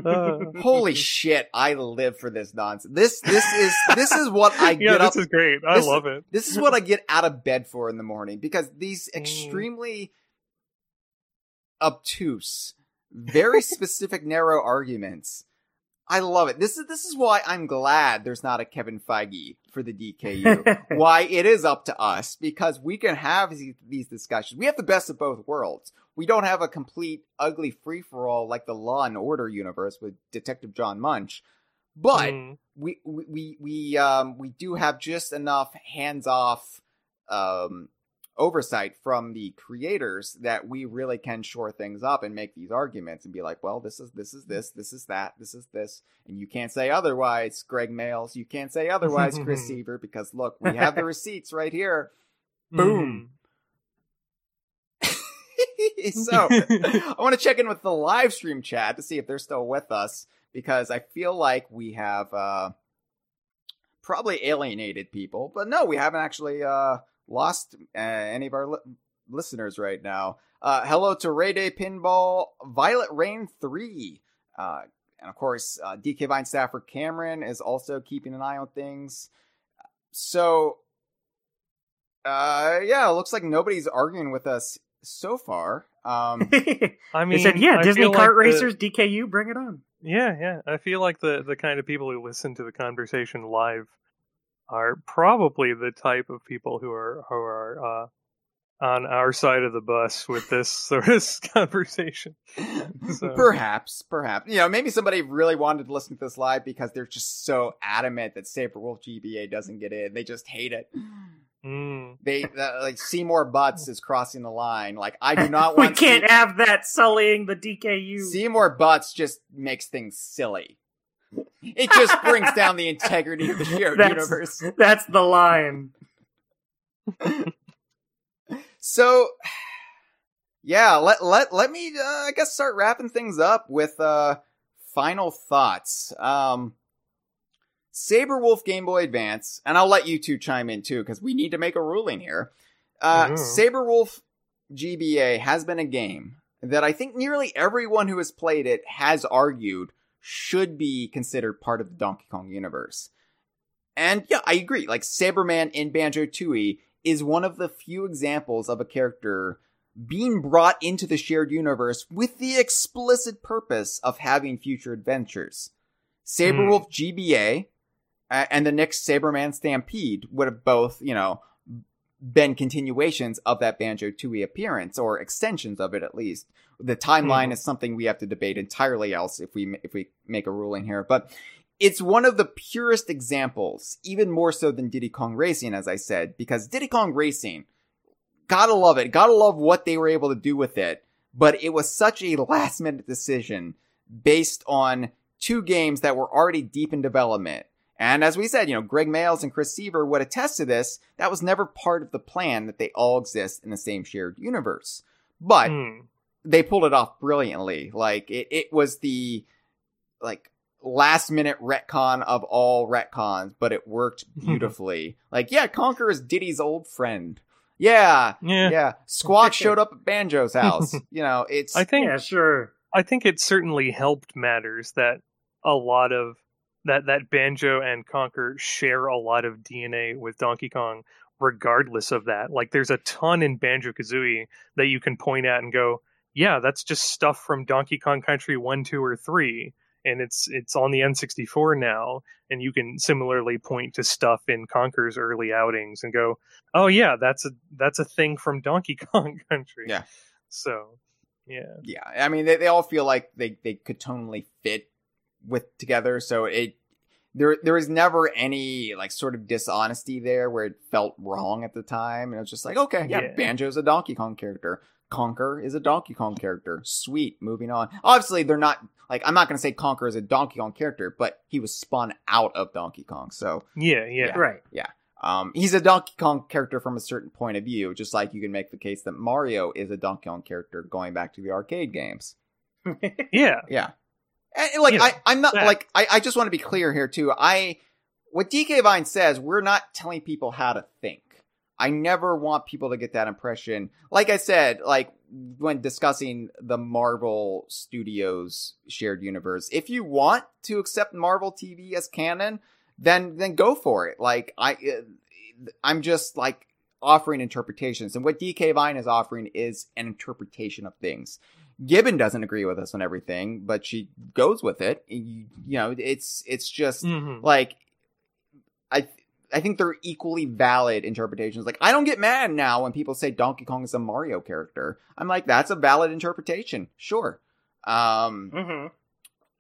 Uh, Holy shit! I live for this nonsense. This this is this is what I yeah, get this up. is great. I this- love it. This is what I get out of bed for in the morning because these Mm. extremely obtuse, very specific, narrow arguments. I love it. This is this is why I'm glad there's not a Kevin Feige for the DKU. why it is up to us because we can have these, discussions. We have the best of both worlds. We don't have a complete ugly free for all like the Law and Order universe with Detective John Munch, but Mm. we we we we um we do have just enough hands off um oversight from the creators that we really can shore things up and make these arguments and be like, well, this is this is this, this is that, this is this, and you can't say otherwise, Gregg Mayles. You can't say otherwise, Chris Seavor, because look, we have the receipts right here. Boom. so I want to check in with the live stream chat to see if they're still with us because I feel like we have uh, probably alienated people, but no, we haven't actually uh, lost uh, any of our li- listeners right now. Uh, hello to Ray Day Pinball, Violet Rain Three, uh, and of course uh, DK Vine staffer Cameron is also keeping an eye on things. So, uh, yeah, it looks like nobody's arguing with us so far. Um, I mean, he said, "Yeah, I Disney feel kart like the- racers, DKU, bring it on." Yeah, yeah. I feel like the the kind of people who listen to the conversation live are probably the type of people who are who are uh, on our side of the bus with this sort of conversation. So- Perhaps, perhaps. You know, maybe somebody really wanted to listen to this live because they're just so adamant that Sabre Wulf GBA doesn't get in. They just hate it. Mm. They uh, like Seymour Butts is crossing the line. Like I do not want. we can't Se- have that sullying the DKU. Seymour Butts just makes things silly. It just brings down the integrity of the shared That's- universe. That's the line. So, yeah, let let let me, uh, I guess, start wrapping things up with uh, final thoughts. Um, Sabre Wulf Game Boy Advance, and I'll let you two chime in too because we need to make a ruling here. Uh, Mhm. Sabre Wulf GBA has been a game that I think nearly everyone who has played it has argued should be considered part of the Donkey Kong universe. And yeah, I agree. Like Sabreman in Banjo Tooie is one of the few examples of a character being brought into the shared universe with the explicit purpose of having future adventures. Sabre Wulf GBA uh, and the next Sabreman Stampede would have both, you know, been continuations of that Banjo Tooie appearance or extensions of it at least. The timeline Mhm. is something we have to debate entirely else if we if we make a ruling here, but it's one of the purest examples, even more so than Diddy Kong Racing, as I said, because Diddy Kong Racing, gotta love it, gotta love what they were able to do with it, but it was such a last minute decision based on two games that were already deep in development. And as we said, you know, Gregg Mayles and Chris Seavor would attest to this. That was never part of the plan that they all exist in the same shared universe. But Mm. they pulled it off brilliantly. Like it, it was the like last minute retcon of all retcons, but it worked beautifully. like, yeah, Conker is Diddy's old friend. Yeah, Yeah. yeah. Squawk showed up at Banjo's house. you know, it's I think Yeah, sure. I think it certainly helped matters that a lot of that that Banjo and Conker share a lot of DNA with Donkey Kong regardless of that. Like there's a ton in Banjo Kazooie that you can point at and go, yeah, that's just stuff from Donkey Kong Country 1, 2 or 3 and it's it's on the N64 now and you can similarly point to stuff in Conker's early outings and go, "Oh yeah, that's a that's a thing from Donkey Kong Country." Yeah. So, yeah. yeah. I mean, they, they all feel like they, they could tonally fit with together. So it, there, there was never any like sort of dishonesty there where it felt wrong at the time. And it was just like, okay, yeah, Yeah. Banjo's a Donkey Kong character. Conker is a Donkey Kong character. Sweet. Moving on. Obviously, they're not like, I'm not going to say Conker is a Donkey Kong character, but he was spun out of Donkey Kong. So, Yeah, yeah. Yeah. Right. Yeah. Um, he's a Donkey Kong character from a certain point of view, just like you can make the case that Mario is a Donkey Kong character going back to the arcade games. Yeah. Yeah. And, like You know, I, I'm not that. like I, I just want to be clear here too. I what DK Vine says, we're not telling people how to think. I never want people to get that impression. Like I said, like when discussing the Marvel Studios shared universe, if you want to accept Marvel TV as canon, then then go for it. Like I uh, I'm just like offering interpretations and what DK Vine is offering is an interpretation of things. Gibbon doesn't agree with us on everything, but she goes with it. You, you know, it's it's just hmm like I I think they're equally valid interpretations. Like I don't get mad now when people say Donkey Kong is a Mario character. I'm like that's a valid interpretation. Sure. Um hmm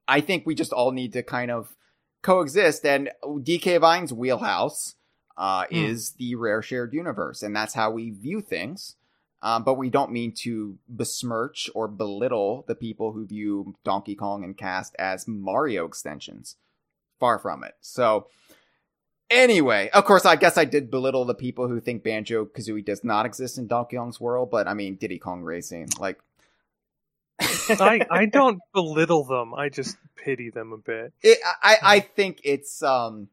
I think we just all need to kind of coexist and DK Vine's wheelhouse uh, Hmm. is the rare shared universe, and that's how we view things. Um, but we don't mean to besmirch or belittle the people who view Donkey Kong and Cast as Mario extensions. Far from it. So, anyway, of course, I guess I did belittle the people who think Banjo Kazooie does not exist in Donkey Kong's world, but I mean, Diddy Kong Racing, like. I I don't belittle them. I just pity them a bit. It, I, I think it's um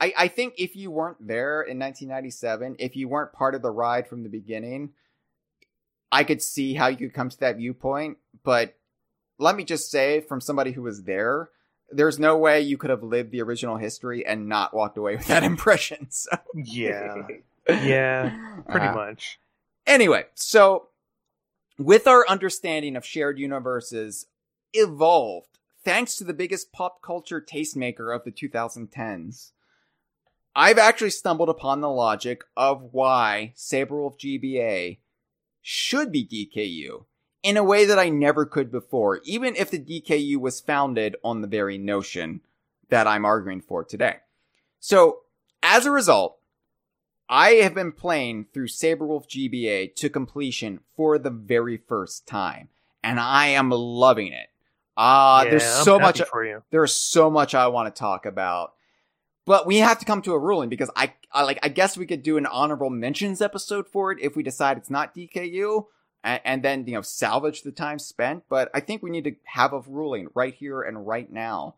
I, I think if you weren't there in 1997, if you weren't part of the ride from the beginning, I could see how you could come to that viewpoint. But let me just say, from somebody who was there, there's no way you could have lived the original history and not walked away with that impression. So, Yeah, yeah, pretty Uh, much. Anyway, so with our understanding of shared universes evolved thanks to the biggest pop culture tastemaker of the 2010s. I've actually stumbled upon the logic of why Sabre Wulf GBA should be DKU in a way that I never could before, even if the DKU was founded on the very notion that I'm arguing for today. So, as a result, I have been playing through Sabre Wulf GBA to completion for the very first time, and I am loving it. Uh, Yeah, there's so much you. there's so much I want to talk about. But we have to come to a ruling because I, I like I guess we could do an honorable mentions episode for it if we decide it's not DKU and, and then you know salvage the time spent, but I think we need to have a ruling right here and right now.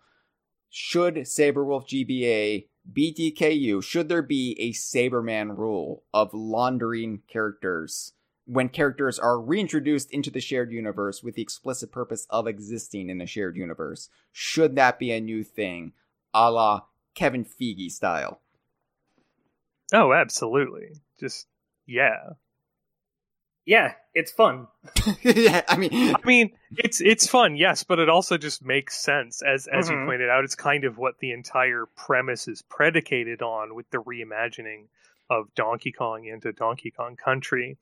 Should Sabre Wulf GBA be DKU? Should there be a Sabreman rule of laundering characters when characters are reintroduced into the shared universe with the explicit purpose of existing in the shared universe? Should that be a new thing, a la Kevin Feige style? Oh, absolutely. Just yeah. Yeah, it's fun. yeah, I mean, I mean, it's it's fun, yes, but it also just makes sense as as you Mhm. pointed out. It's kind of what the entire premise is predicated on with the reimagining of Donkey Kong into Donkey Kong Country.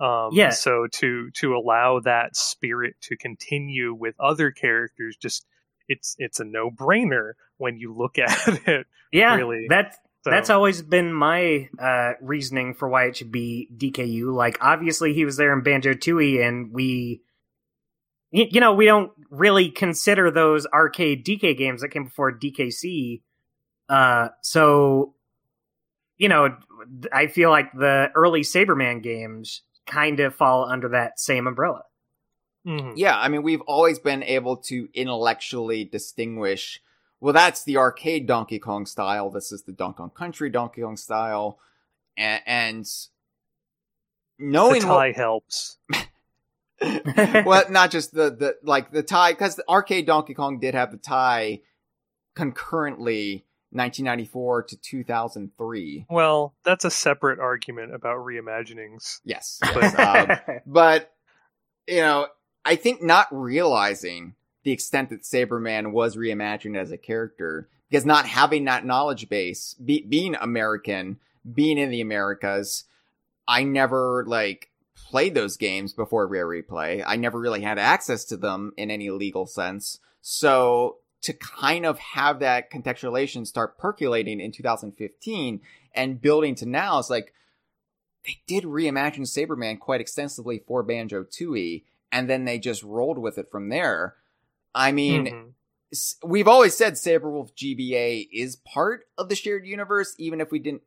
Um, Yeah. So to to allow that spirit to continue with other characters, just it's it's a no brainer when you look at it. Yeah, Really. that So, That's always been my uh, reasoning for why it should be DKU. Like, obviously, he was there in Banjo Tooie, and we, y- you know, we don't really consider those arcade DK games that came before DKC. Uh, so, you know, I feel like the early Sabreman games kind of fall under that same umbrella. Mhm. yeah, I mean, we've always been able to intellectually distinguish. Well, that's the arcade Donkey Kong style. This is the Donkey Kong Country Donkey Kong style, and, and the knowing tie what, helps. well, not just the the like the tie because the arcade Donkey Kong did have the tie concurrently 1994 to 2003. Well, that's a separate argument about reimaginings. Yes, But, um, but you know, I think not realizing the extent that Sabreman was reimagined as a character because not having that knowledge base, be, being American, being in the Americas, I never like played those games before Rare Replay. I never really had access to them in any legal sense. So to kind of have that contextualization start percolating in 2015 and building to now, it's like they did reimagine Sabreman quite extensively for Banjo Tooie, and then they just rolled with it from there. I mean, Mhm. we've always said Sabre Wulf GBA is part of the shared universe, even if we didn't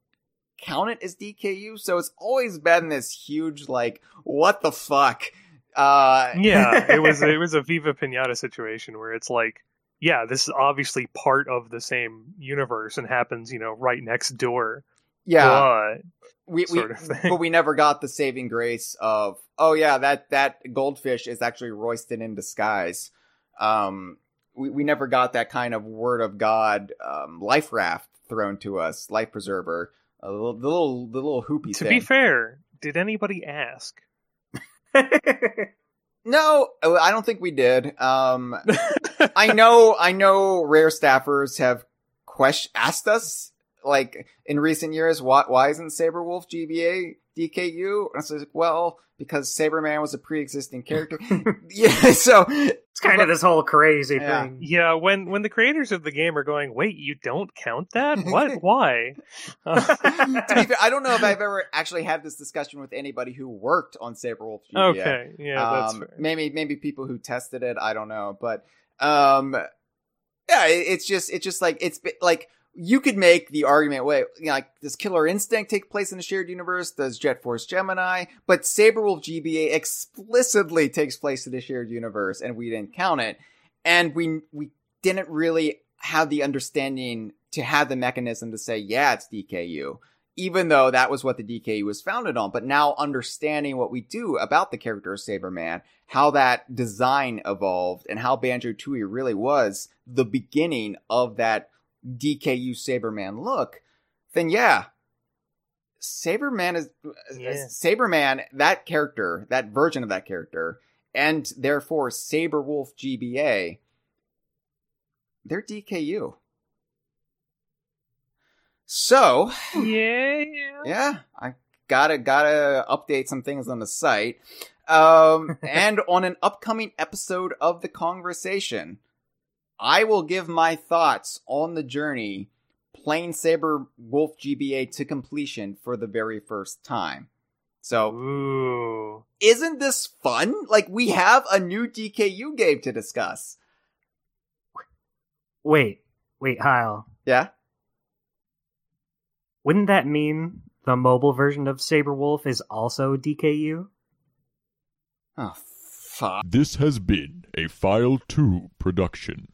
count it as DKU. So it's always been this huge, like, what the fuck? Uh, yeah, it was it was a Viva Pinata situation where it's like, yeah, this is obviously part of the same universe and happens, you know, right next door. Yeah. But we, we of thing. but we never got the saving grace of oh yeah that that goldfish is actually Royston in disguise. Um, we we never got that kind of word of God um, life raft thrown to us, life preserver, a little the little the little hoopy to thing. be fair, did anybody ask? no, uh, I don't think we did. Um, I know I know rare staffers have question asked us like in recent years why why isn't Sabre Wulf GBA DKU? And I was like, well, because Sabreman was a pre-existing character. yeah, so It's kind of this whole crazy Yeah. thing. Yeah, when when the creators of the game are going, wait, you don't count that? What? Why? Uh, to be fair, I don't know if I've ever actually had this discussion with anybody who worked on Sabre Wulf GBA. okay, yeah, that's um, fair. maybe maybe people who tested it. I don't know, but um, yeah, it, it's just it's just like it's like you could make the argument. Wait, you know, like does Killer Instinct take place in a shared universe? Does Jet Force Gemini? But Sabre Wulf GBA explicitly takes place in a shared universe, and we didn't count it, and we we didn't really have the understanding to have the mechanism to say, yeah, it's DKU even though that was what the DKU was founded on. But now understanding what we do about the character of Sabreman, how that design evolved, and how Banjo Tooie really was the beginning of that DKU Sabreman look, then yeah. Sabreman is Yeah. Sabreman, that character, that version of that character, and therefore Sabre Wulf GBA, they're DKU. So, yeah, yeah, I gotta gotta update some things on the site. Um, and on an upcoming episode of the conversation, I will give my thoughts on the journey playing Sabre Wulf GBA to completion for the very first time. So, Ooh. isn't this fun? Like, we have a new DKU game to discuss. Wait, wait, Hyle. Yeah? Wouldn't that mean the mobile version of Sabre Wulf is also DKU? Oh, fuck. This has been a File 2 production.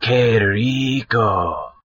Qué rico.